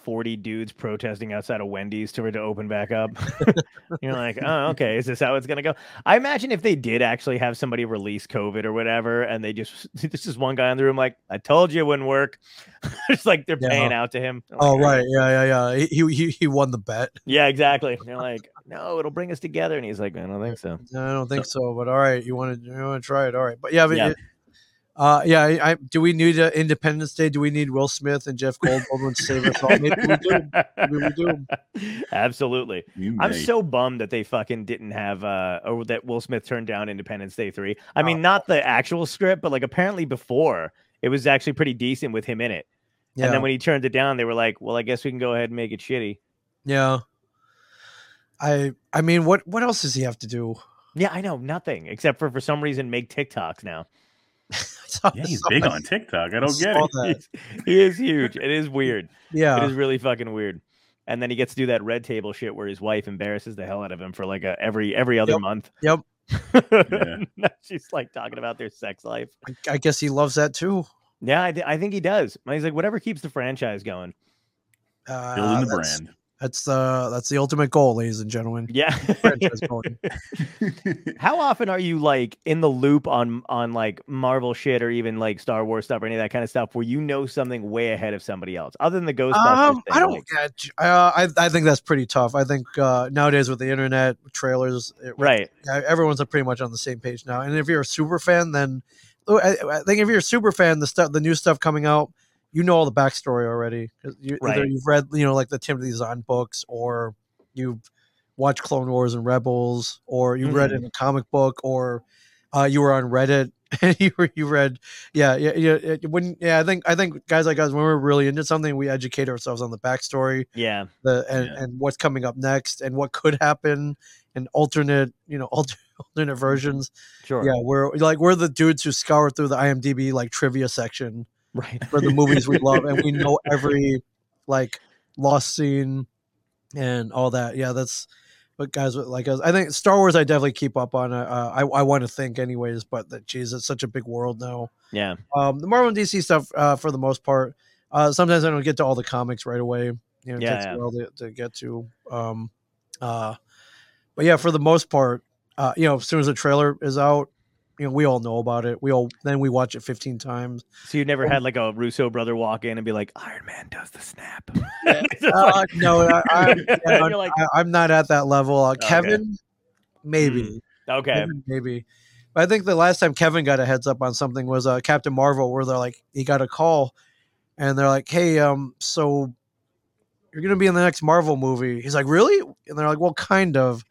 40 dudes protesting outside of Wendy's to to open back up. You're like, oh, okay, is this how it's gonna go? I imagine if they did actually have somebody release COVID or whatever, and they just this is one guy in the room like, I told you it wouldn't work. it's like they're Yeah. paying out to him. Oh, like, Oh right. yeah, yeah, yeah. He he he won the bet. yeah, exactly. They're like, no, it'll bring us together, and he's like, I don't think so. I don't think so, but all right, you want to you want to try it? All right, but yeah, but Yeah. it- uh, yeah. I, I do we need uh, Independence Day? Do we need Will Smith and Jeff Goldblum to save us all? Maybe we do. Maybe we do. Absolutely. I'm so bummed that they fucking didn't have uh or that Will Smith turned down Independence Day 3. I Oh. mean, not the actual script, but like apparently before it was actually pretty decent with him in it. Yeah, And then when he turned it down, they were like, "Well, I guess we can go ahead and make it shitty." yeah. I I mean, what what else does he have to do? Yeah, I know nothing except for for some reason make TikToks now. I saw- Yeah, he's saw big on TikTok. I don't saw get it. he is huge. It is weird. Yeah, it is really fucking weird. And then he gets to do that red table shit where his wife embarrasses the hell out of him for like a every every other Yep. month. Yep. She's like talking about their sex life. I, I guess he loves that too. Yeah, I, thi- I think he does. He's like whatever keeps the franchise going. Uh, Building the brand. That's the that's the ultimate goal, ladies and gentlemen. Yeah. How often are you like in the loop on on like Marvel shit or even like Star Wars stuff or any of that kind of stuff where you know something way ahead of somebody else, other than the Ghostbusters? Um, thing, I don't like- get. Uh, I I think that's pretty tough. I think uh, nowadays with the internet trailers, it, right. yeah, everyone's pretty much on the same page now. And if you're a super fan, then oh, I, I think if you're a super fan, the stuff, the new stuff coming out, you know all the backstory already. 'Cause You, Either you've read, you know, like the Timothy Zahn books, or you've watched Clone Wars and Rebels, or you read Mm-hmm. in a comic book, or uh, you were on Reddit and you were, you read, yeah, yeah, yeah. It, when yeah, I think I think guys like us when we're really into something, we educate ourselves on the backstory Yeah. the and, Yeah. and what's coming up next and what could happen and alternate you know alter, alternate versions Sure. yeah we're like we're the dudes who scour through the imdb like trivia section Right. for the movies we love and we know every like lost scene and all that yeah that's what guys like us i think star wars i definitely keep up on uh, i i want to think anyways but that geez it's such a big world now Yeah. um, the Marvel and DC stuff, uh, for the most part, Uh, sometimes I don't get to all the comics right away. You know, it Yeah, takes yeah. a while to, to get to. Um, uh, but yeah, for the most part, uh, you know, as soon as the trailer is out, you know, we all know about it. We all then we watch it 15 times. So you never had like a Russo brother walk in and be like, Iron Man does the snap. It's Uh, like- no, I, I, And yeah, I'm, like, I, am not at that level. Uh, Okay. Kevin, maybe. Mm, okay. Maybe, maybe. But I think the last time Kevin got a heads up on something was uh, Captain Marvel, where they're like, he got a call, and they're like, "Hey, um, so you're gonna be in the next Marvel movie?" He's like, "Really?" And they're like, "Well, kind of."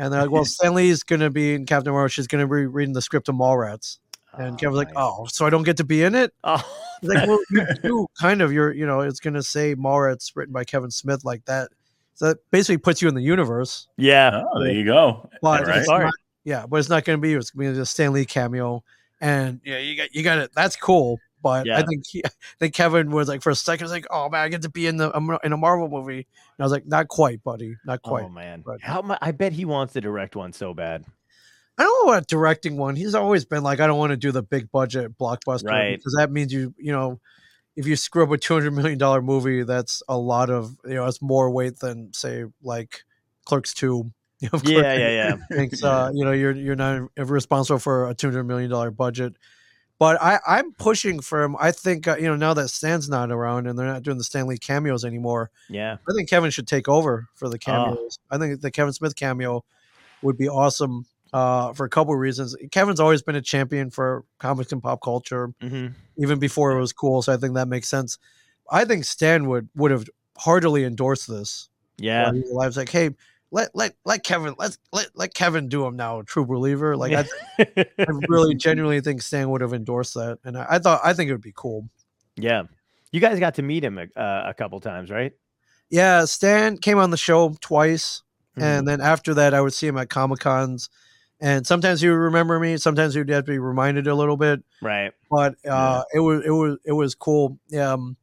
And they're like, "Well, Stan Lee's gonna be in Captain Marvel. She's gonna be reading the script of Mallrats." And oh, Kevin's like, nice. "Oh, so I don't get to be in it?" Oh, He's like, "Well, you do kind of. You're, you know, it's gonna say Mallrats written by Kevin Smith like that." So that basically puts you in the universe. yeah. Oh, there you go. But All right. it's not, yeah, but it's not going to be. It's going to be a Stan Lee cameo, and yeah, you got you got it. That's cool. But I think he, I think Kevin was like for a second, was like, "Oh man, I get to be in the um, in a Marvel movie." And I was like, "Not quite, buddy, not quite." Oh man. but- How mu- I bet he wants to direct one so bad. I don't know about directing one. He's always been like, "I don't want to do the big budget blockbuster Right. because that means you, you know." If you screw up a two hundred million dollar movie, that's a lot of you know. It's more weight than say like Clerks two. You know, Yeah, Clerks- yeah, yeah. thinks uh, you know you're you're not responsible for a two hundred million dollar budget. But I I'm pushing for him. I think uh, you know now that Stan's not around and they're not doing the Stan Lee cameos anymore. Yeah. I think Kevin should take over for the Oh. cameos. I think the Kevin Smith cameo would be awesome uh, for a couple of reasons. Kevin's always been a champion for comics and pop culture, hmm even before it was cool. So I think that makes sense. I think Stan would would have heartily endorsed this Yeah. he was like, hey, let let let Kevin let let let Kevin do him now, true believer. Like I, I really genuinely think Stan would have endorsed that, and I, I thought I think it would be cool. yeah. You guys got to meet him a, uh, a couple times, right? Yeah, Stan came on the show twice, Mhm. and then after that, I would see him at comic cons, and sometimes he would remember me, sometimes he would have to be reminded a little bit. right. But uh, it was it was it was cool. Um,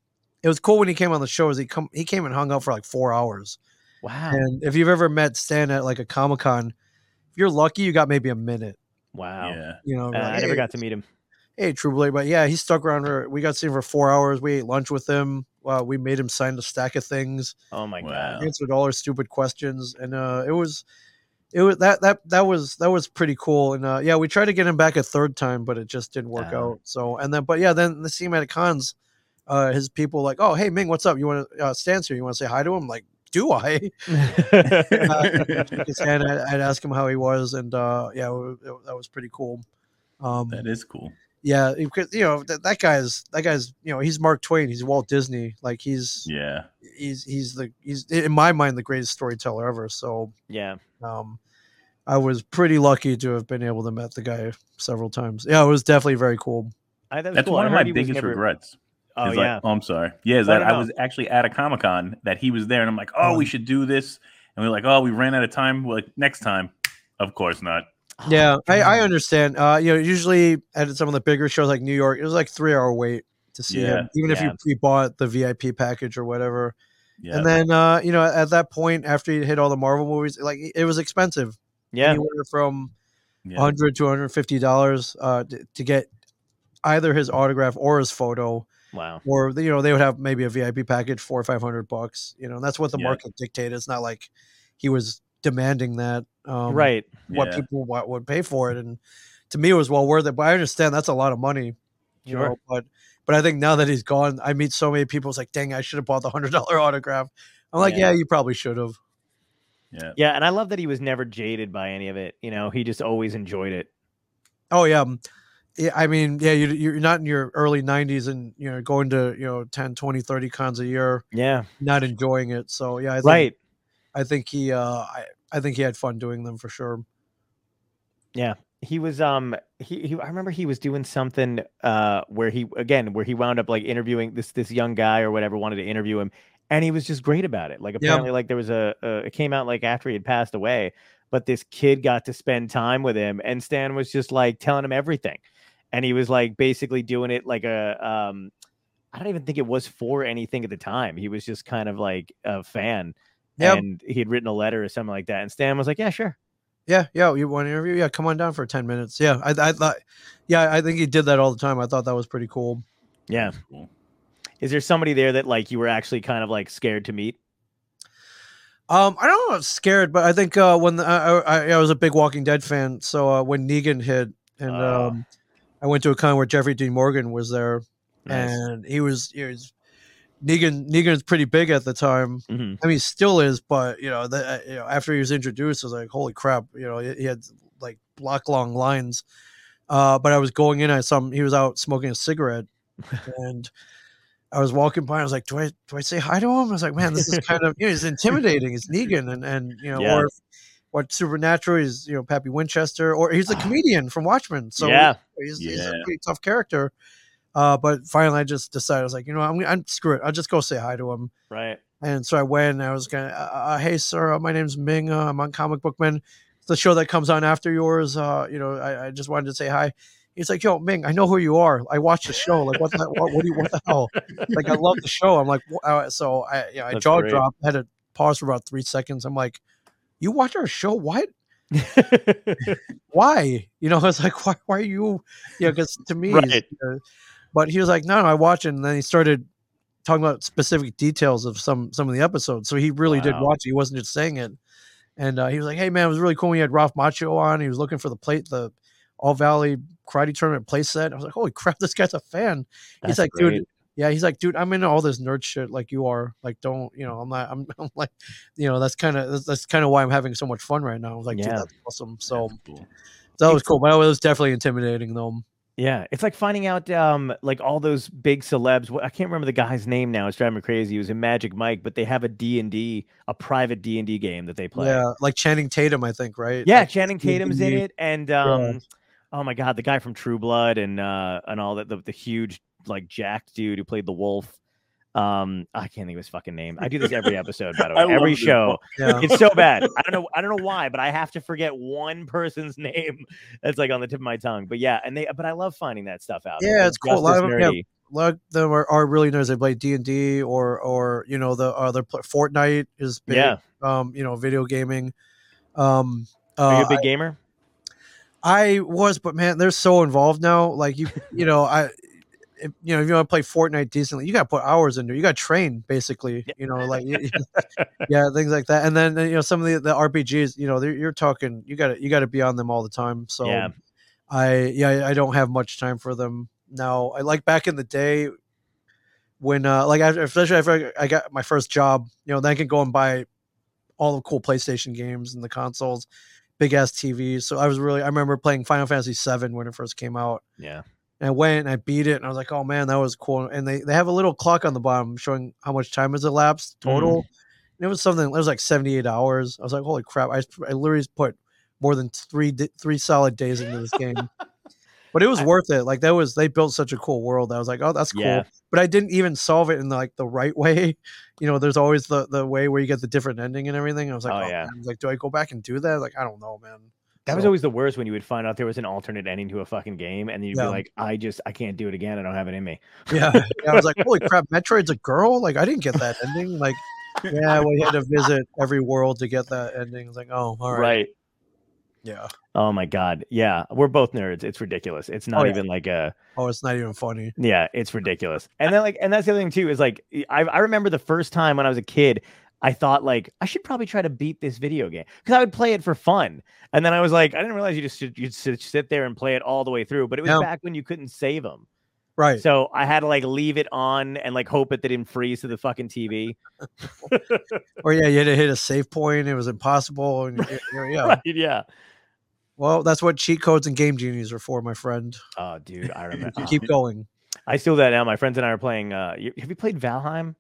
it was cool when he came on the show. Is he come he came and hung out for like four hours. Wow. And if you've ever met Stan at like a comic con, if you're lucky, you got maybe a minute. wow. Yeah. You know, Uh, like, I never "Hey, got to meet him. hey, True Blade. But yeah, he stuck around for, we got to see him for four hours. We ate lunch with him. Uh, we made him sign a stack of things, Oh my Wow. god. answered all our stupid questions. And, uh, it was, it was that, that, that was, that was pretty cool. And, uh, yeah, we tried to get him back a third time, but it just didn't work out. So, and then, but yeah, then the see at cons, uh, his people like, oh, hey, Ming, what's up? You want to, uh, Stan's here. You want to say hi to him? Like, do I? His hand, I'd, I'd ask him how he was. And, uh, yeah, it, it- that was pretty cool. Um, That is cool. yeah, because you know that, that guy's that guy's you know he's Mark Twain. He's Walt Disney. Like he's Yeah. he's he's the he's in my mind the greatest storyteller ever. So yeah. um, I was pretty lucky to have been able to met the guy several times. Yeah, it was definitely very cool. I, that was That's cool. one I of my biggest never- regrets. Oh yeah. like, oh, I'm sorry. Yeah, is that no, I was actually at a Comic Con that he was there, and I'm like, oh, Oh. we should do this, and we are like, oh, we ran out of time. We're like, next time, of course not. Yeah, I, I understand. Uh, you know, usually at some of the bigger shows like New York, it was like three hour wait to see Yeah, him, even if you pre bought the VIP package or whatever. Yeah, And then uh, you know, at that point, after he hit all the Marvel movies, like it was expensive. Yeah. Anywhere from yeah. 100 to 150 dollars uh t- to get either his autograph or his photo Wow. or you know they would have maybe a vip package four or five hundred bucks you know and that's what the Yeah. market dictated it's not like he was demanding that um right. what yeah. people wa- would pay for it and to me it was well worth it but i understand that's a lot of money you Sure. know but but i think now that he's gone i meet so many people it's like dang i should have bought the hundred dollar autograph i'm like Yeah. yeah you probably should have yeah. Yeah, and I love that he was never jaded by any of it. You know, he just always enjoyed it. Oh yeah. Yeah, I mean, yeah, you, you're not in your early 90s and you know going to you know 10, 20, 30 cons a year, Yeah. not enjoying it. So yeah, I think, Right. I think he, uh, I, I think he had fun doing them for sure. Yeah. He was um he, he I remember he was doing something uh where he again where he wound up like interviewing this this young guy or whatever wanted to interview him and he was just great about it. Like Yeah. apparently like there was a, a it came out like after he had passed away, but this kid got to spend time with him and Stan was just like telling him everything. And he was like basically doing it like a um I don't even think it was for anything at the time. He was just kind of like a fan. Yep. And he had written a letter or something like that. And Stan was like, Yeah, sure. Yeah, yeah. You want to interview? Yeah, come on down for 10 minutes. Yeah, I, I thought, yeah, I think he did that all the time. I thought that was pretty cool. Yeah. Cool. Is there somebody there that like you were actually kind of like scared to meet? Um, I don't know, if I'm scared, but I think uh, when the, I, I I was a big Walking Dead fan, so uh, when Negan hit, and Oh. um, I went to a con where Jeffrey Dean Morgan was there, Nice. and he was he was Negan. Negan's pretty big at the time. Mhm. I mean, he still is, but you know, the, uh, you know, after he was introduced, I was like, holy crap! You know, he, he had like block long lines. Uh, but I was going in, I saw him. He was out smoking a cigarette, and I was walking by. I was like, do I do I say hi to him? I was like, man, this is kind of you know, he's intimidating. It's Negan, and and you know, or what Supernatural is, you know, Pappy Winchester, or he's a comedian from Watchmen. So yeah, he's, he's a pretty tough character. Uh, but finally, I just decided I was like, you know, I'm, I'm screw it. I'll just go say hi to him. right. And so I went and I was going to, uh, uh, hey, sir, uh, my name's Ming. Uh, I'm on Comic Book Men. It's the show that comes on after yours. Uh, you know, I, I just wanted to say hi. He's like, yo, Ming, I know who you are. I watched the show. Like, what the, what, what do you, what the hell? Like, I love the show. I'm like, so I, you know, I jaw dropped, had to pause for about three seconds. I'm like, you watch our show? What? Why? You know, I was like, why, why are you, Yeah, because to me, Right. uh, but he was like, no, no, I watch it. And then he started talking about specific details of some some of the episodes. So he really did watch it. He wasn't just saying it. And uh, he was like, hey man, it was really cool. when you had Ralph Macchio on. He was looking for the plate, the All Valley Karate Tournament play set. I was like, holy crap, this guy's a fan. That's he's like, great. dude, yeah, he's like, dude, I'm into all this nerd shit like you are. Like, don't, you know, I'm not, I'm, I'm like, you know, that's kind of that's, that's kind of why I'm having so much fun right now. I was like, Yeah. dude, that's awesome. So That's cool. that was cool, but it was definitely intimidating though. Yeah, it's like finding out um like all those big celebs. I can't remember the guy's name now. It's driving me crazy. He was in Magic Mike, but they have a D and D, a private D and D game that they play. Yeah, like Channing Tatum, I think, right? Yeah, Like, Channing Tatum's in D&D. it, and um, oh my god, the guy from True Blood and uh and all that, the, the huge like jacked dude who played the wolf. Um, I can't think of his fucking name. I do this every episode, by the way, I every show. Yeah. It's so bad. I don't know. I don't know why, but I have to forget one person's name that's like on the tip of my tongue. But yeah, and they. But I love finding that stuff out. Yeah, They're it's cool. A lot of 'em have- nerdy. a lot of them are, are really nerds. They play D and D or or you know the other pl- Fortnite is big. Yeah. Um, you know, video gaming. Um, Are you uh, a big gamer? I was, but man, they're so involved now. Like you, you know, I, if, you know, if you want to play Fortnite decently, you got to put hours into. it. You got to train, basically. You know, like yeah, things like that. And then you know, some of the, the RPGs, you know, you're talking. You got to you got to be on them all the time. So Yeah. I yeah, I don't have much time for them now. I like back in the day when uh like after, especially after I got my first job, you know, then I could go and buy all the cool PlayStation games and the consoles, big ass TVs. So I was really I remember playing Final Fantasy VII when it first came out. Yeah. And I went and I beat it and I was like, oh man, that was cool. And they, they have a little clock on the bottom showing how much time has elapsed mm. total. And it was something it was like 78 hours. I was like, holy crap. I, I literally put more than three three solid days into this game. But it was I- worth it. Like that was they built such a cool world. I was like, oh, that's cool. Yeah. But I didn't even solve it in like the right way. You know, there's always the the way where you get the different ending and everything. I was like, Oh, oh, yeah. man. I was like, do I go back and do that? Like, I don't know, man. That was So- always the worst when you would find out there was an alternate ending to a fucking game, and you'd Yeah. be like, "I just, I can't do it again. I don't have it in me." yeah. yeah. I was like, holy crap, Metroid's a girl? Like, I didn't get that ending. Like, yeah, we had to visit every world to get that ending. It's like, oh, all right. right. Yeah. Oh my god. Yeah, we're both nerds. It's ridiculous. It's not oh, yeah. even like a. Oh, it's not even funny. Yeah, it's ridiculous. And then like, and that's the other thing too is like, I I remember the first time when I was a kid. I thought like I should probably try to beat this video game because I would play it for fun, and then I was like, I didn't realize you just you'd sit, there and play it all the way through. But it was Yeah. back when you couldn't save them, Right. so I had to like leave it on and like hope it didn't freeze to the fucking TV. or yeah, you had to hit a save point. It was impossible. And yeah. Right, yeah. Well, that's what cheat codes and game genies are for, my friend. Oh, dude, I remember. You keep going. I still that now. My friends and I are playing. Uh, you, have you played Valheim?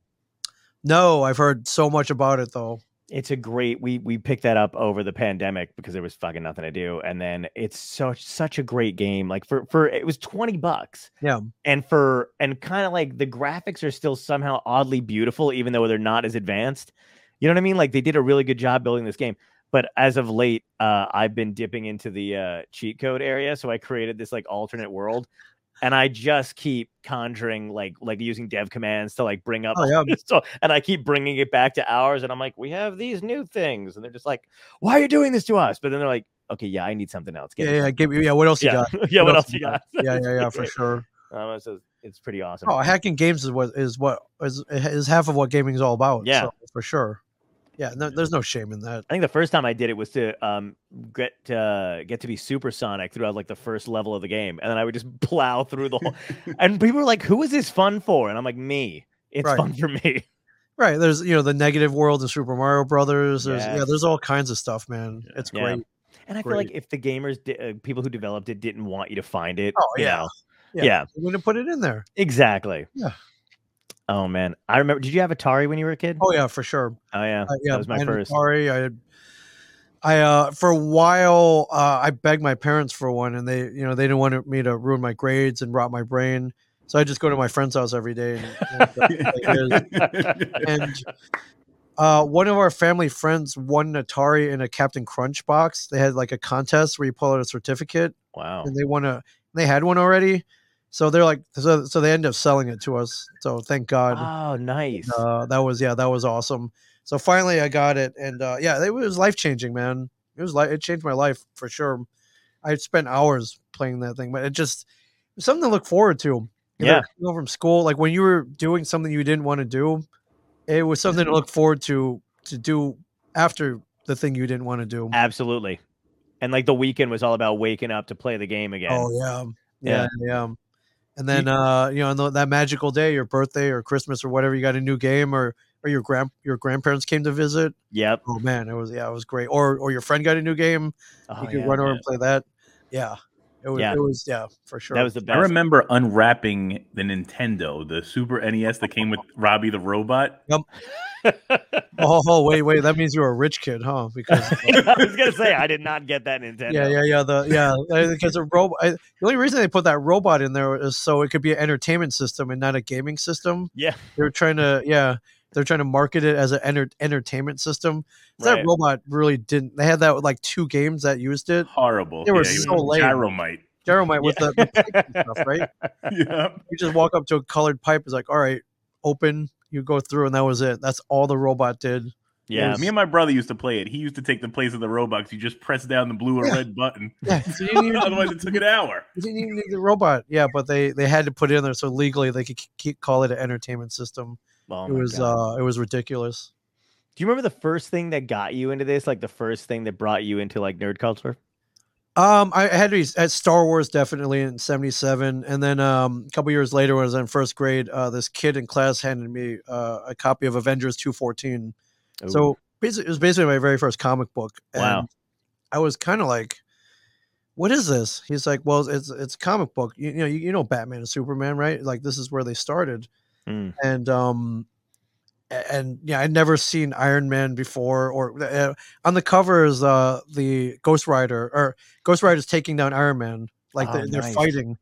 No, I've heard so much about it though. It's a great. We we picked that up over the pandemic because there was fucking nothing to do, and then it's such such a great game. Like for for it was twenty bucks. Yeah. and for and kind of like the graphics are still somehow oddly beautiful, even though they're not as advanced. You know what I mean? Like they did a really good job building this game. But as of late, uh, I've been dipping into the uh, cheat code area, so I created this like alternate world, and I just keep conjuring like like using dev commands to like bring up Oh, yeah. stuff, and I keep bringing it back to ours, and I'm like, we have these new things, and they're just like, why are you doing this to us? But then they're like, okay, yeah, I need something else. Get Yeah, yeah. Give me yeah. What else you yeah, got? yeah. What, else you got? Yeah, yeah, yeah, for sure. Um, so it's pretty awesome. Oh, hacking games is what is what is is half of what gaming is all about. Yeah. so, for sure. Yeah, no, there's no shame in that. I think the first time I did it was to um get uh, get to be supersonic throughout like the first level of the game, and then I would just plow through the whole. and people were like, "Who is this fun for?" And I'm like, "Me. It's Right. fun for me." Right. There's you know the negative world in Super Mario Brothers. There's yeah, there's all kinds of stuff, man. It's Yeah. great. And I feel like if the gamers, di- uh, people who developed it, didn't want you to find it, Oh, you yeah. know, Yeah. yeah, I'm gonna put it in there. exactly. Yeah. Oh man, I remember. Did you have Atari when you were a kid? Oh yeah, for sure. Oh, yeah, Uh, yeah, that was my mine first. Atari. I had, I uh for a while uh I begged my parents for one and they you know they didn't want me to ruin my grades and rot my brain. So I just go to my friend's house every day and, and, uh, and uh one of our family friends won an Atari in a Captain Crunch box. They had like a contest where you pull out a certificate Wow. and they won a they had one already. So they're like so so they ended up selling it to us. So thank God. Oh, nice. Uh, that was yeah, that was awesome. So finally, I got it, and uh, yeah, it was life changing, man. It was like it changed my life for sure. I spent hours playing that thing, but it just it something to look forward to. You know, Yeah. home from school, like when you were doing something you didn't want to do, it was something Mm-hmm. to look forward to to do after the thing you didn't want to do. Absolutely. And like the weekend was all about waking up to play the game again. Oh yeah, Yeah. yeah, yeah. And then uh, you know, on the, that magical day, your birthday or Christmas or whatever, you got a new game, or or your grand your grandparents came to visit. Yep. Oh man, it was yeah, it was great. Or or your friend got a new game, Oh, you could yeah. run over and play that. Yeah, it was Yeah. it was yeah for sure. That was the best. I remember unwrapping the Nintendo, the Super NES that came with Robbie the robot. oh, oh wait wait that means you were a rich kid, huh? Because I was gonna say I did not get that Nintendo. yeah yeah yeah the yeah because the robot. The only reason they put that robot in there is so it could be an entertainment system and not a gaming system. Yeah. They were trying to yeah they're trying to market it as an enter- entertainment system. That robot really didn't. They had that with like two games that used it. Horrible. They were was so lame. Gyromite. Jeremiah with the, the pipe and stuff, right? Yeah. you just walk up to a colored pipe. It's like, all right, open. You go through, and that was it. That's all the robot did. Yeah. Me and my brother used to play it. He used to take the place of the robot you just press down the blue or Yeah. red button. Yeah, so even, Otherwise, it took an hour. you didn't even need the robot. Yeah, but they they had to put it in there so legally they could keep call it an entertainment system. Oh it was God. uh it was ridiculous. Do you remember the first thing that got you into this? Like the first thing that brought you into like nerd culture? Um, I had to be at Star Wars definitely in '77, and then um, a couple years later, when I was in first grade, uh, this kid in class handed me uh, a copy of Avengers 214. Ooh. So basically, it was basically my very first comic book. Wow. I was kind of like, "What is this?" He's like, "Well, it's it's a comic book. You, you know, you, you know Batman and Superman, right? Like this is where they started." Mm. And um, and yeah, I'd never seen Iron Man before. Or uh, on the cover is uh the Ghost Rider or Ghost rider is taking down Iron Man, like Oh, they're, they're fighting.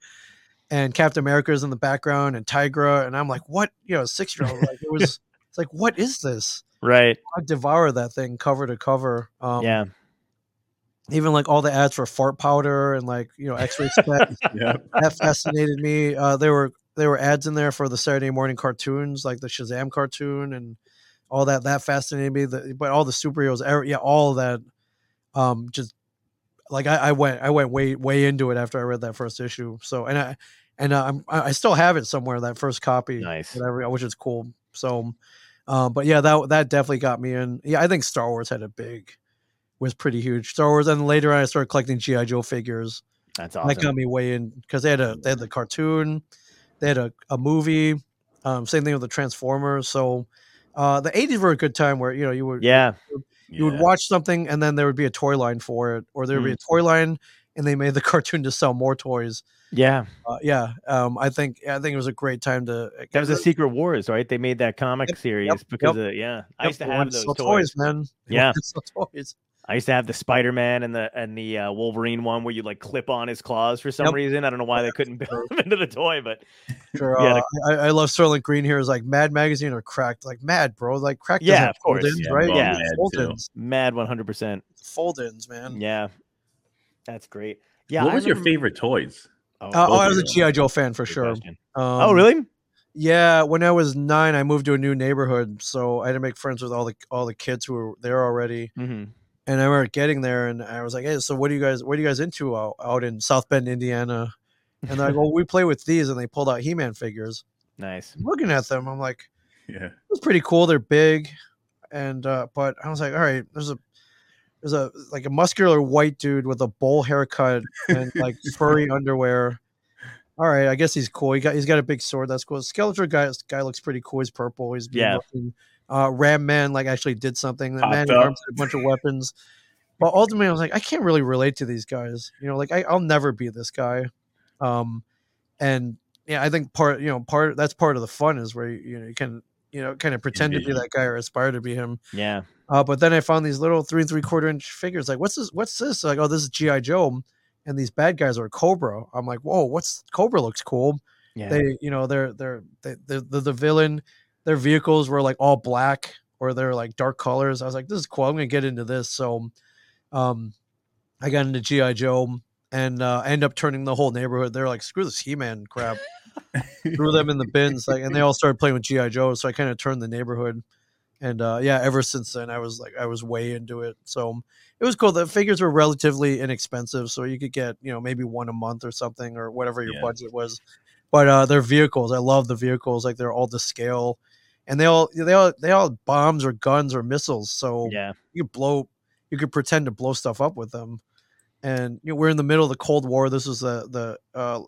And Captain america is in the background, and Tigra, and I'm like, "What?" You know, six year old. Like it was. It's like, what is this? right. I devour that thing cover to cover. Um, yeah. Even like all the ads for fart powder and like you know X-ray specs Yeah. that fascinated me. Uh, there were there were ads in there for the Saturday morning cartoons, like the Shazam cartoon and all that. That fascinated me. The, but all the superheroes, er- yeah, all that. Um, just like I, I went, I went way way into it after I read that first issue. So and I and I'm I I still have it somewhere that first copy, Nice. whatever, which is cool. So, um, but yeah, that that definitely got me in. Yeah, I think Star Wars had a big was pretty huge. Star Wars, and later on I started collecting GI Joe figures That's awesome. that got me way in because they had a they had the cartoon, they had a, a movie, um, same thing with the Transformers. So uh, the '80s were a good time where you know you would yeah. you would watch something and then there would be a toy line for it, or there would be a Mm. toy line and they made the cartoon to sell more toys. Yeah. Uh, yeah, um, I think I think it was a great time to. That was the Secret Wars, right? They made that comic Yep, series because of yeah. I used to have those sell toys. man. They Yeah. toys. I used to have the Spider Man and the and the uh, Wolverine one where you like clip on his claws for some Yep. reason. I don't know why they couldn't build him into the toy, but Sure, Yeah, uh, I, I love Sterling Green here. Is like Mad Magazine or Cracked, like Mad, bro. Like Cracked. Yeah, have of course. fold-ins, Yeah, right? love Yeah, Mad, fold-ins, mad one hundred percent. fold-ins, man. Yeah, that's great. Yeah. what I was your favorite toys? Oh, Uh, oh, I was a Both of GI Joe fan for good sure. Um, oh, really? Yeah, when I was nine, I moved to a new neighborhood, so I had to make friends with all the all the kids who were there already. hmm And I remember getting there, and I was like, "Hey, so what do you guys what are you guys into out, out in South Bend, Indiana?" And they're like, well, we play with these, and they pulled out He-Man figures. Nice. Looking at them, I'm like, Yeah. it's pretty cool. They're big, and uh, but I was like, all right, there's a there's a like a muscular white dude with a bowl haircut and like furry underwear. All right, I guess he's cool. He got he's got a big sword. That's cool. Skeletor guy guy looks pretty cool. He's purple. He's Yeah. looking. Uh, Ram Man like actually did something. That man arms a bunch of weapons. But ultimately, I was like, I can't really relate to these guys. You know, like I, I'll never be this guy. Um, and yeah, I think part you know part that's part of the fun is where you, you know you can you know kind of pretend to be that guy or aspire to be him. Yeah. Uh, but then I found these little three and three quarter inch figures. Like, what's this? What's this? Like, oh, this is GI Joe, and these bad guys are Cobra. I'm like, whoa, what's Cobra? Looks cool. Yeah. They, you know, they're they're they, they're, the the villain. Their vehicles were like all black or they're like dark colors. I was like, this is cool. I'm gonna get into this. So, um, I got into GI Joe and uh, end up turning the whole neighborhood. They're like, screw this He Man crap. Threw them in the bins, like, and they all started playing with GI Joe. So I kind of turned the neighborhood and uh, yeah, ever since then, I was like, I was way into it. So it was cool. The figures were relatively inexpensive, so you could get, you know, maybe one a month or something, or whatever your Yeah. budget was. But uh, their vehicles, I love the vehicles. Like they're all to scale, and they all, they all, they all bombs or guns or missiles. So Yeah. you blow, you could pretend to blow stuff up with them. And you know, we're in the middle of the Cold War. This was the the uh,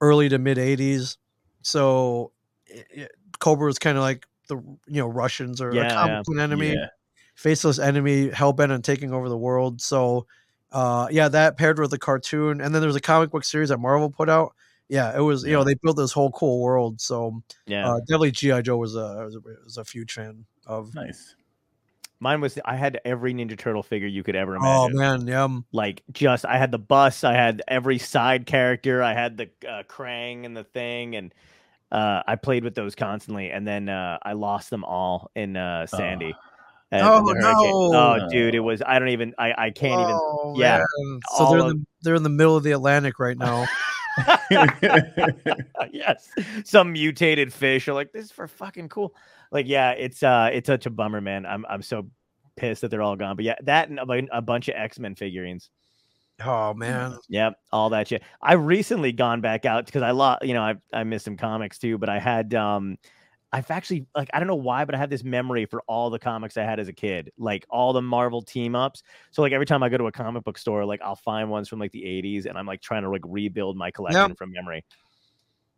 early to mid '80s, so it, it- Cobra was kind of like the you know Russians or Yeah, a common enemy, Yeah. faceless enemy, hell bent on taking over the world. So, uh, yeah, that paired with the cartoon, and then there's a comic book series that Marvel put out. Yeah, it was you know they built this whole cool world. So Yeah. uh, definitely GI Joe was a was a, was a huge fan of. Nice. Mine was I had every Ninja Turtle figure you could ever imagine. Oh man, yeah, Like just I had the bus, I had every side character, I had the uh, Krang and the thing, and uh, I played with those constantly. And then uh, I lost them all in uh, Sandy. and Oh, no. Oh, dude, it was. I don't even. I I can't even. Oh, yeah, man. So all they're in, the, they're in the middle of the Atlantic right now. yes, some mutated fish are like this is for fucking cool. Like, yeah, it's uh, it's such a bummer, man. I'm I'm so pissed that they're all gone. But yeah, that and a, a bunch of X Men figurines. oh man, Yep, all that shit. I recently gone back out because I lost, you know, I I missed some comics too, but I had um I've actually like I don't know why, but I have this memory for all the comics I had as a kid, like all the Marvel team ups. So like every time I go to a comic book store, like I'll find ones from like the 80s and I'm like trying to like rebuild my collection from memory.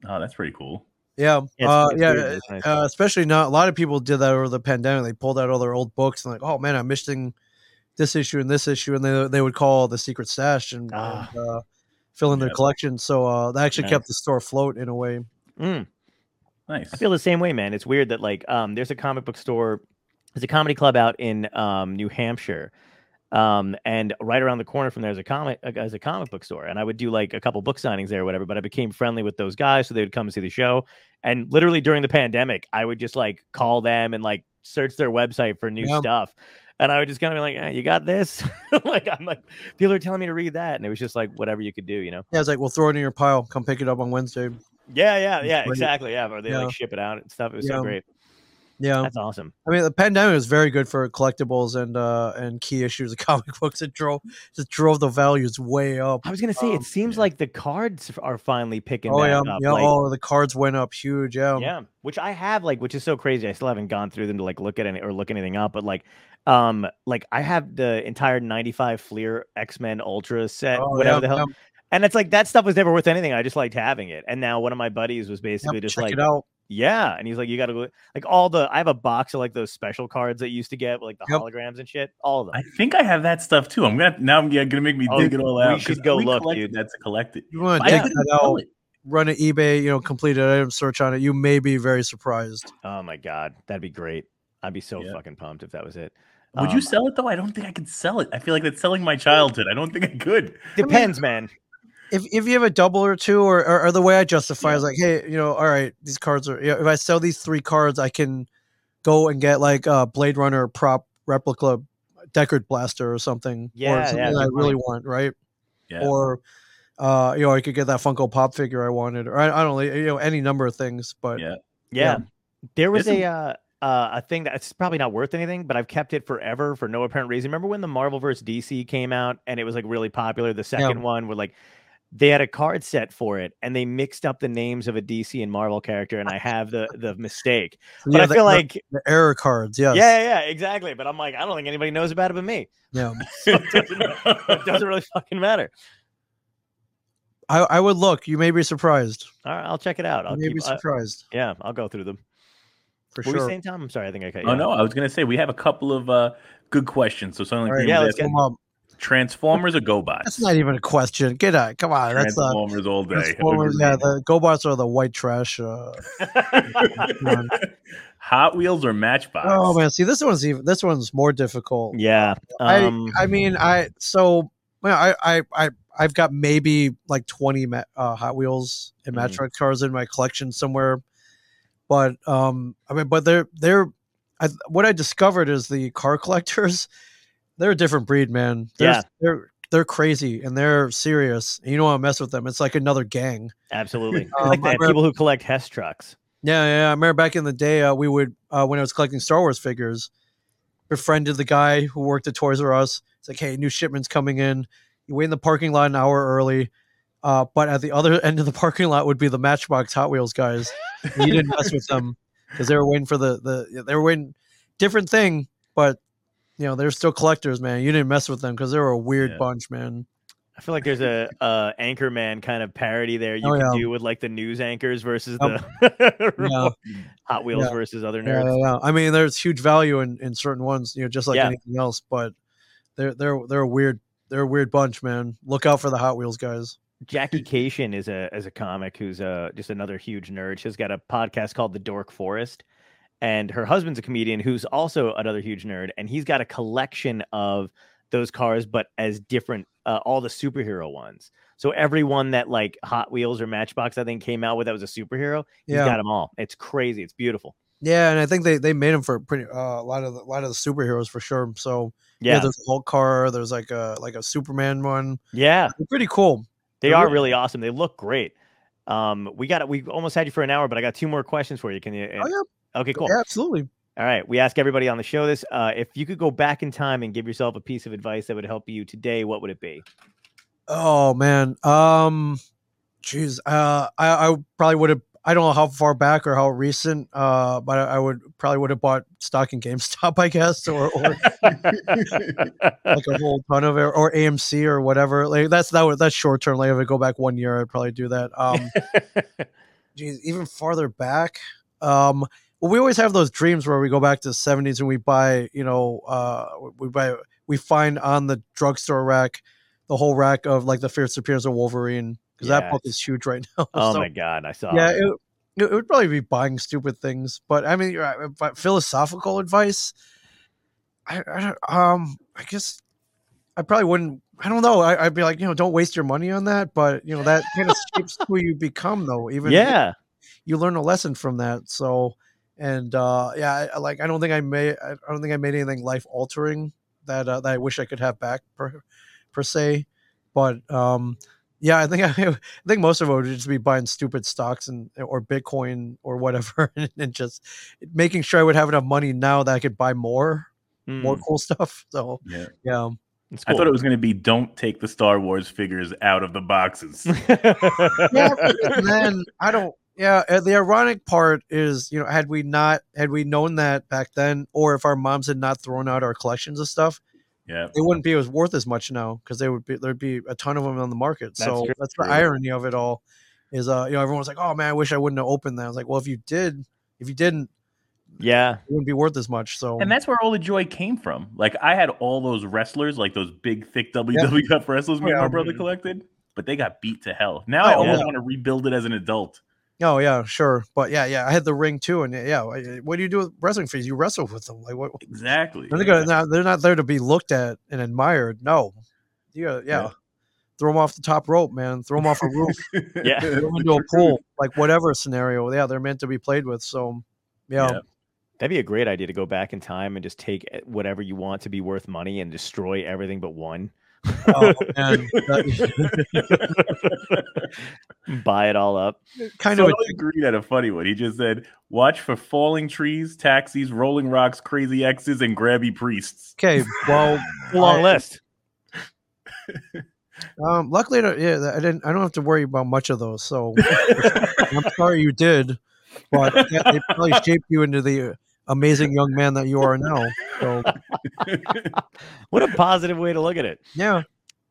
oh, that's pretty cool. yeah, It's- uh, it's yeah. weird, nice. uh, especially not a lot of people did that over the pandemic. They pulled out all their old books and like, oh man, I'm missing this issue and this issue, and they they would call the secret stash and, Ah. and, uh, fill in their collection. So uh, that actually Nice. kept the store afloat in a way. Mm. Nice. I feel the same way, man. It's weird that like um there's a comic book store, there's a comedy club out in um New Hampshire. Um and right around the corner from there is a comic uh, is a comic book store. And I would do like a couple book signings there or whatever, but I became friendly with those guys so they would come and see the show. And literally during the pandemic, I would just like call them and like search their website for new Yeah. stuff. And I would just kind of be like, eh, you got this? like I'm like, people are telling me to read that. And it was just like whatever you could do, you know? Yeah, it's like we'll throw it in your pile. Come pick it up on Wednesday. Yeah, yeah, yeah, exactly. Yeah. Or they Yeah. like ship it out and stuff. It was Yeah. so great. Yeah, That's awesome. I mean the pandemic was very good for collectibles and uh and key issues of comic books. It drove just drove the values way up. I was gonna say, Um, it seems yeah. like the cards are finally picking Oh yeah, up. yeah. like- oh, the cards went up huge. Yeah, yeah, which I have, like, which is so crazy. I still haven't gone through them to like look at any or look anything up, but like, um, like I have the entire '95 Fleer X Men Ultra set, Oh, whatever yeah, the hell. Yeah. And it's like that stuff was never worth anything. I just liked having it. And now one of my buddies was Yep, basically just like, it out. yeah, and he's like, you got to go, like all the. I have a box of like those special cards that you used to get, like the Yep. holograms and shit. All of them. I think I have that stuff too. I'm gonna now. I'm yeah, gonna make me Oh, dig it all we out. should 'cause go we look, collected dude. That to collect it. You want But to I dig couldn't that out? Run an eBay, you know, completed item search on it. You may be very surprised. oh my god, that'd be great. I'd be so Yeah. fucking pumped if that was it. Would Um, you sell it though? I don't think I could sell it. I feel like that's selling my childhood. I don't think I could. Depends, man. If if you have a double or two, or or, or the way I justify Yeah. is like, hey, you know, all right, these cards are. Yeah, if I sell these three cards, I can go and get like a Blade Runner prop replica Deckard blaster or something. Yeah, or yeah, something good I really point. want, right? Yeah. Or, uh, you know, I could get that Funko Pop figure I wanted, or I, I don't know, you know, any number of things. But yeah. Yeah. There was There's a uh, uh, a thing that's probably not worth anything, but I've kept it forever for no apparent reason. Remember when the Marvel vs. DC came out and it was like really popular? The second one where like they had a card set for it, and they mixed up the names of a DC and Marvel character, and I have the the mistake. But Yeah, I feel the- like, the error cards. Yes. yeah, yeah, exactly. But I'm like, I don't think anybody knows about it but me. Yeah. So it doesn't, it doesn't really fucking matter. I, I would look. You may be surprised. All right, I'll check it out. I'll You may be keep, uh, surprised yeah, I'll go through them. for What were you sure. saying, Tom? I'm sorry. I think I cut you. Oh off. no, I was gonna say we have a couple of uh, good questions. So something All right, like Yeah, yeah, let's get- Come on. Transformers or GoBots? That's not even a question. Get out. Come on. That's not. Transformers all day. Transformers, yeah, the GoBots are the white trash. Uh. Hot Wheels or Matchbox? oh man, see this one's even this one's more difficult. Yeah. Um, I I mean I so I I I I've got maybe like twenty uh, Hot Wheels and Mhm. Matchbox cars in my collection somewhere, but um I mean but they're they're I, what I discovered is the car collectors they're a different breed man they're, Yeah. they're they're crazy and they're serious and you don't want to mess with them it's like another gang absolutely. Um, like read- people who collect Hess trucks. Yeah, yeah. I remember back in the day, uh, we would uh, when I was collecting Star Wars figures, befriended the guy who worked at Toys R Us. It's like, hey, new shipments coming in. You wait in the parking lot an hour early, uh, but at the other end of the parking lot would be the Matchbox Hot Wheels guys. You didn't mess with them because they were waiting for the the they were waiting different thing, but you know they're still collectors, man. You didn't mess with them because they were a weird Yeah. bunch, man. I feel like there's a, a Anchorman kind of parody there you Oh, can yeah. do with like the news anchors versus the Yeah. Hot Wheels versus other nerds. I mean, there's huge value in, in certain ones, you know, just like anything else. But they're they're they're a weird they're a weird bunch, man. Look out for the Hot Wheels guys. Jackie Kashian is a is a comic who's uh just another huge nerd. She's got a podcast called The Dork Forest, and her husband's a comedian who's also another huge nerd, and he's got a collection of those cars, but as different, uh, all the superhero ones. So every one that like Hot Wheels or Matchbox, I think, came out with that was a superhero. He's Yeah, got them all. It's crazy. It's beautiful. yeah, and I think they they made them for pretty uh, a lot of the, a lot of the superheroes for sure. So yeah, Yeah, there's a Hulk car. There's like a like a Superman one. yeah. They're pretty cool. They They're are really- really awesome. They look great. Um, we got we almost had you for an hour, but I got two more questions for you. Can you? Oh yeah, Okay, cool. yeah, absolutely. All right. We ask everybody on the show this. Uh, if you could go back in time and give yourself a piece of advice that would help you today, what would it be? Oh man, um, jeez, uh, I I probably would have. I don't know how far back or how recent, uh, but I, I would probably would have bought stock in GameStop, I guess, or, or like a whole ton of it, or AMC or whatever. Like that's that would that's short term. Like if I go back one year, I'd probably do that. Um, geez, even farther back. Um, we always have those dreams where we go back to the seventies and we buy, you know, uh, we buy, we find on the drugstore rack the whole rack of like the Fierce Appearance of Wolverine because that book is huge right now. oh So, my god, I saw. yeah, it. it, would probably be buying stupid things, but I mean, you're right, but philosophical advice. I, I don't, um, I guess I probably wouldn't. I don't know. I, I'd be like, you know, don't waste your money on that. But you know, that kind of shapes who you become, though. Even yeah. you learn a lesson from that. So, and uh, yeah, I, I- like I don't think I made. I don't think I made anything life altering that uh, that I wish I could have back per per se. But um, yeah, I think I, I think most of it would just be buying stupid stocks and or Bitcoin or whatever, and, just making sure I would have enough money now that I could buy more more Mm, cool stuff. So Yeah. yeah, it's I thought it was going to be don't take the Star Wars figures out of the boxes. yeah. and then I don't. Yeah, the ironic part is, you know, had we not had we known that back then, or if our moms had not thrown out our collections of stuff, yeah. it wouldn't be as worth as much now because they would be there'd be a ton of them on the market. That's so true. that's the irony of it all. Is uh, you know, everyone's like, oh man, I wish I wouldn't have opened that. I was like, well, if you did, if you didn't, yeah. it wouldn't be worth as much. So And that's where all the joy came from. Like I had all those wrestlers, like those big, thick WWF wrestlers me and Oh, yeah. my brother collected, but they got beat to hell. Now I Oh, almost yeah. want to rebuild it as an adult. Oh yeah, sure, but yeah, yeah, I had the ring too, and yeah, what do you do with wrestling figures? You wrestle with them, like what? Exactly. They're, gonna, not, they're not there to be looked at and admired. No, you gotta, yeah. Yeah. Throw them off the top rope, man. Throw them off a roof. Yeah. throw them into a pool. Like whatever scenario. Yeah, they're meant to be played with. So, yeah, Yeah. That'd be a great idea to go back in time and just take eh, whatever you want to be worth money and destroy everything but one. Oh, man. That- Buy it all up. kind so of. I agreed at a funny one. He just said, "Watch for falling trees, taxis, rolling rocks, crazy exes, and grabby priests." Okay, well, Long I- list. Um, luckily, I don't- yeah, I didn't. I don't have to worry about much of those. So I'm sorry you did, but yeah, they probably shaped you into the amazing young man that you are now. So what a positive way to look at it. yeah,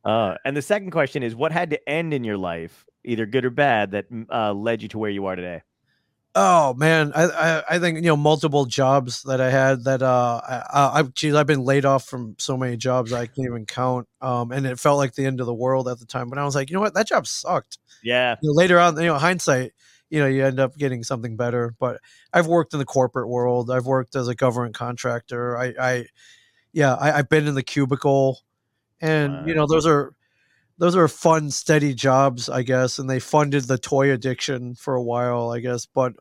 Uh, and the second question is, what had to end in your life, either good or bad, that mm, uh, led you to where you are today? Oh man, I, I I think you know multiple jobs that I had that uh I, I geez I've been laid off from so many jobs I can't even count. Um, and it felt like the end of the world at the time. But I was like, you know what, that job sucked. Yeah, You know, later on, you know, hindsight, you know, you end up getting something better. But I've worked in the corporate world. I've worked as a government contractor. I, I yeah, I, I've been in the cubicle, and you know, those are those are fun, steady jobs, I guess, and they funded the toy addiction for a while, I guess. But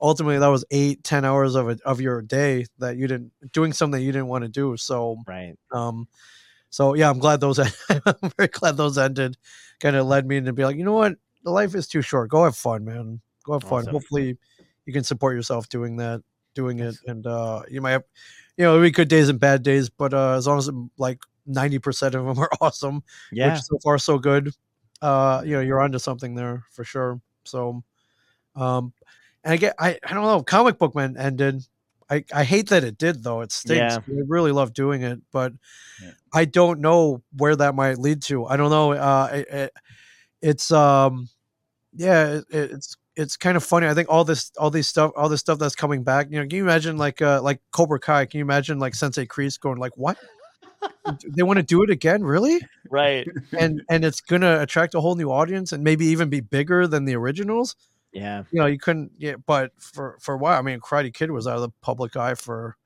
ultimately, that was eight, ten hours of a, of your day that you didn't doing something you didn't want to do. So, right. um, so yeah, I'm glad those. I'm very glad those ended. Kind of led me to be like, you know what, the life is too short. Go have fun, man. Go have fun. Awesome. Hopefully, you can support yourself doing that, doing it, and uh, you might have, you know, it'll be good days and bad days, but uh, as long as like ninety percent of them are awesome, Yeah, which so far so good. Uh, you know, you're onto something there for sure. So, um, and I get, I, I don't know, comic book man ended. I, I hate that it did though. It stinks. Yeah. I really love doing it, but Yeah. I don't know where that might lead to. I don't know. Uh, it, it, it's um, yeah, it, it's it's kind of funny. I think all this all these stuff all this stuff that's coming back. You know, can you imagine like uh like Cobra Kai? Can you imagine like Sensei Kreese going like what? they want to do it again, really? right. and and it's gonna attract a whole new audience and maybe even be bigger than the originals. Yeah, You know, you couldn't. Yeah, but for for a while, I mean, Karate Kid was out of the public eye for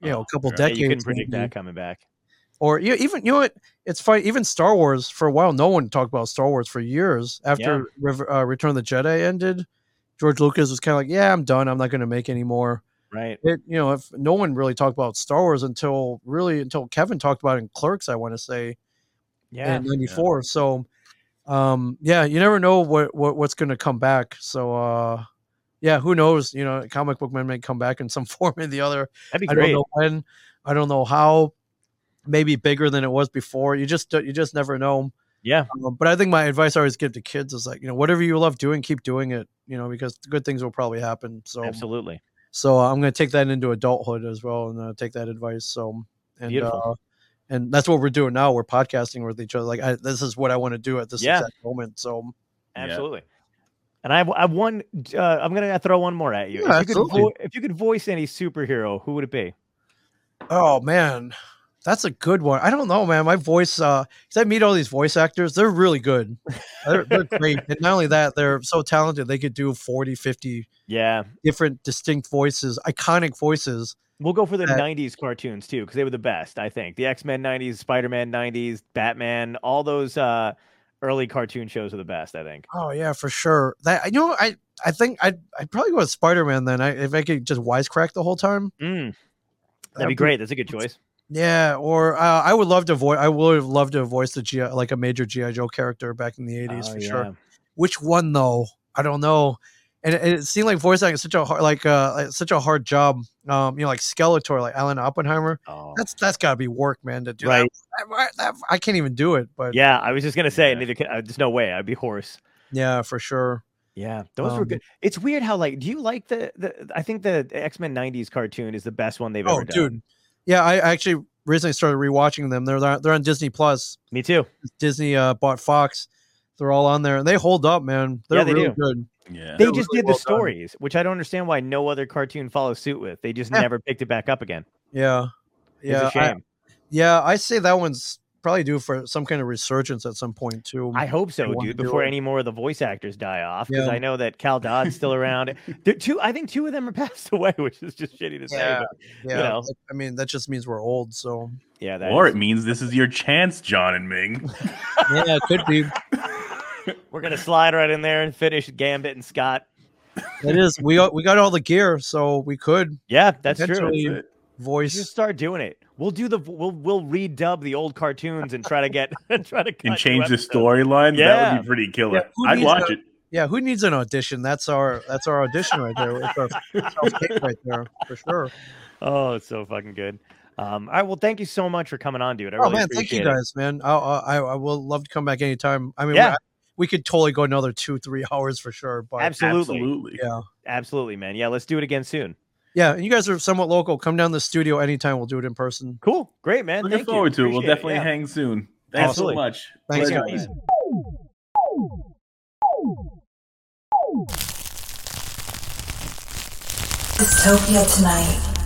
you know Oh, a couple right. decades. you couldn't predict maybe. that coming back. Or you even you know what? It's funny. Even Star Wars for a while, no one talked about Star Wars for years after River, uh, Return of the Jedi ended. George Lucas was kind of like, "Yeah, I'm done. I'm not going to make any more." Right. It, you know, if no one really talked about Star Wars until really until Kevin talked about it in Clerks, I want to say, Yeah. in '94. So, um, yeah, you never know what, what what's going to come back. So, uh, yeah, who knows? You know, comic book men may come back in some form or the other. That'd be great. I don't know when. I don't know how. Maybe bigger than it was before. You just you just never know. Yeah. Um, but I think my advice I always give to kids is like, you know, whatever you love doing, keep doing it. You know, because good things will probably happen. So, Absolutely. so uh, I'm going to take that into adulthood as well, and uh, take that advice. So, and Beautiful. uh, and that's what we're doing now. We're podcasting with each other. Like, I, this is what I want to do at this Yeah. exact moment. So, Yeah. Absolutely. And I have, I have one. Uh, I'm gonna throw one more at you. Yeah, if, you could absolutely. vo- if you could voice any superhero, who would it be? oh man, that's a good one. I don't know, man. My voice, uh, because I meet all these voice actors, they're really good. They're, they're great. And not only that, they're so talented. They could do 40, 50 Yeah, different distinct voices, iconic voices. we'll go for the Uh, '90s cartoons too, because they were the best. I think the X Men '90s, Spider Man '90s, Batman, all those uh, early cartoon shows are the best. I think. Oh yeah, for sure. That I know. I I think I'd I'd probably go with Spider Man then. I, if I could just wisecrack the whole time. Mm, that'd That'd be be- great. That's a good choice. Yeah, or uh, I would love to voice. I would have loved to voice the GI, like a major GI Joe character back in the eighties Oh, for yeah. sure. Which one though? I don't know. And it, it seemed like voice acting is such a hard, like uh, such a hard job. Um, you know, like Skeletor, like Alan Oppenheimer. Oh. That's that's got to be work, man. To do Right. that. I, I- I can't even do it, but Yeah, I was just gonna say, Yeah. neither can, uh, there's no way I'd be hoarse. yeah, for sure. Yeah, those were Um, good. It's weird how like, do you like the the? I think the X Men '90s cartoon is the best one they've Oh, ever done. dude. Yeah, I actually recently started rewatching them. They're they're on Disney Plus. Me too. Disney uh, bought Fox. They're all on there, and they hold up, man. They're Yeah, they really do. good. Yeah. They They're just really did well the done. stories, which I don't understand why no other cartoon follows suit with. They just Yeah. never picked it back up again. Yeah, It's yeah, a I, shame. yeah. I say that one's probably due for some kind of resurgence at some point too. I, hope so, dude. Before any more of the voice actors die off, because Yeah. I know that Cal Dodd's still around. There two, I think two of them are passed away, which is just shitty to say. yeah, But yeah. know. I mean, that just means we're old. So yeah, that Or is- it means this is your chance, John and Ming. yeah, it could be. we're gonna slide right in there and finish Gambit and Scott. It is. We got we got all the gear, so we could Yeah, that's true. That's it. We voice. should start doing it. We'll do the we'll we'll redub the old cartoons and try to get try to cut And change the episodes. storyline. That would be pretty killer. Yeah, who I'd needs watch a- it. Yeah, who needs an audition? That's our that's our audition right there. It's our self-tape right there for sure. Oh, it's so fucking good. Um, all right, well, thank you so much for coming on, dude. I oh really man, thank you appreciate it. guys, man. I, I I will love to come back anytime. I mean, Yeah. we, we could totally go another two, three hours for sure. But Absolutely. Absolutely. yeah, Absolutely, man. Yeah, let's do it again soon. Yeah. And you guys are somewhat local. Come down to the studio anytime. We'll do it in person. Cool. Great, man. Looking Thank you. forward to it. We'll Appreciate definitely yeah. hang soon. Thanks Absolutely. so much. Thanks, Pleasure. guys. Dystopia tonight.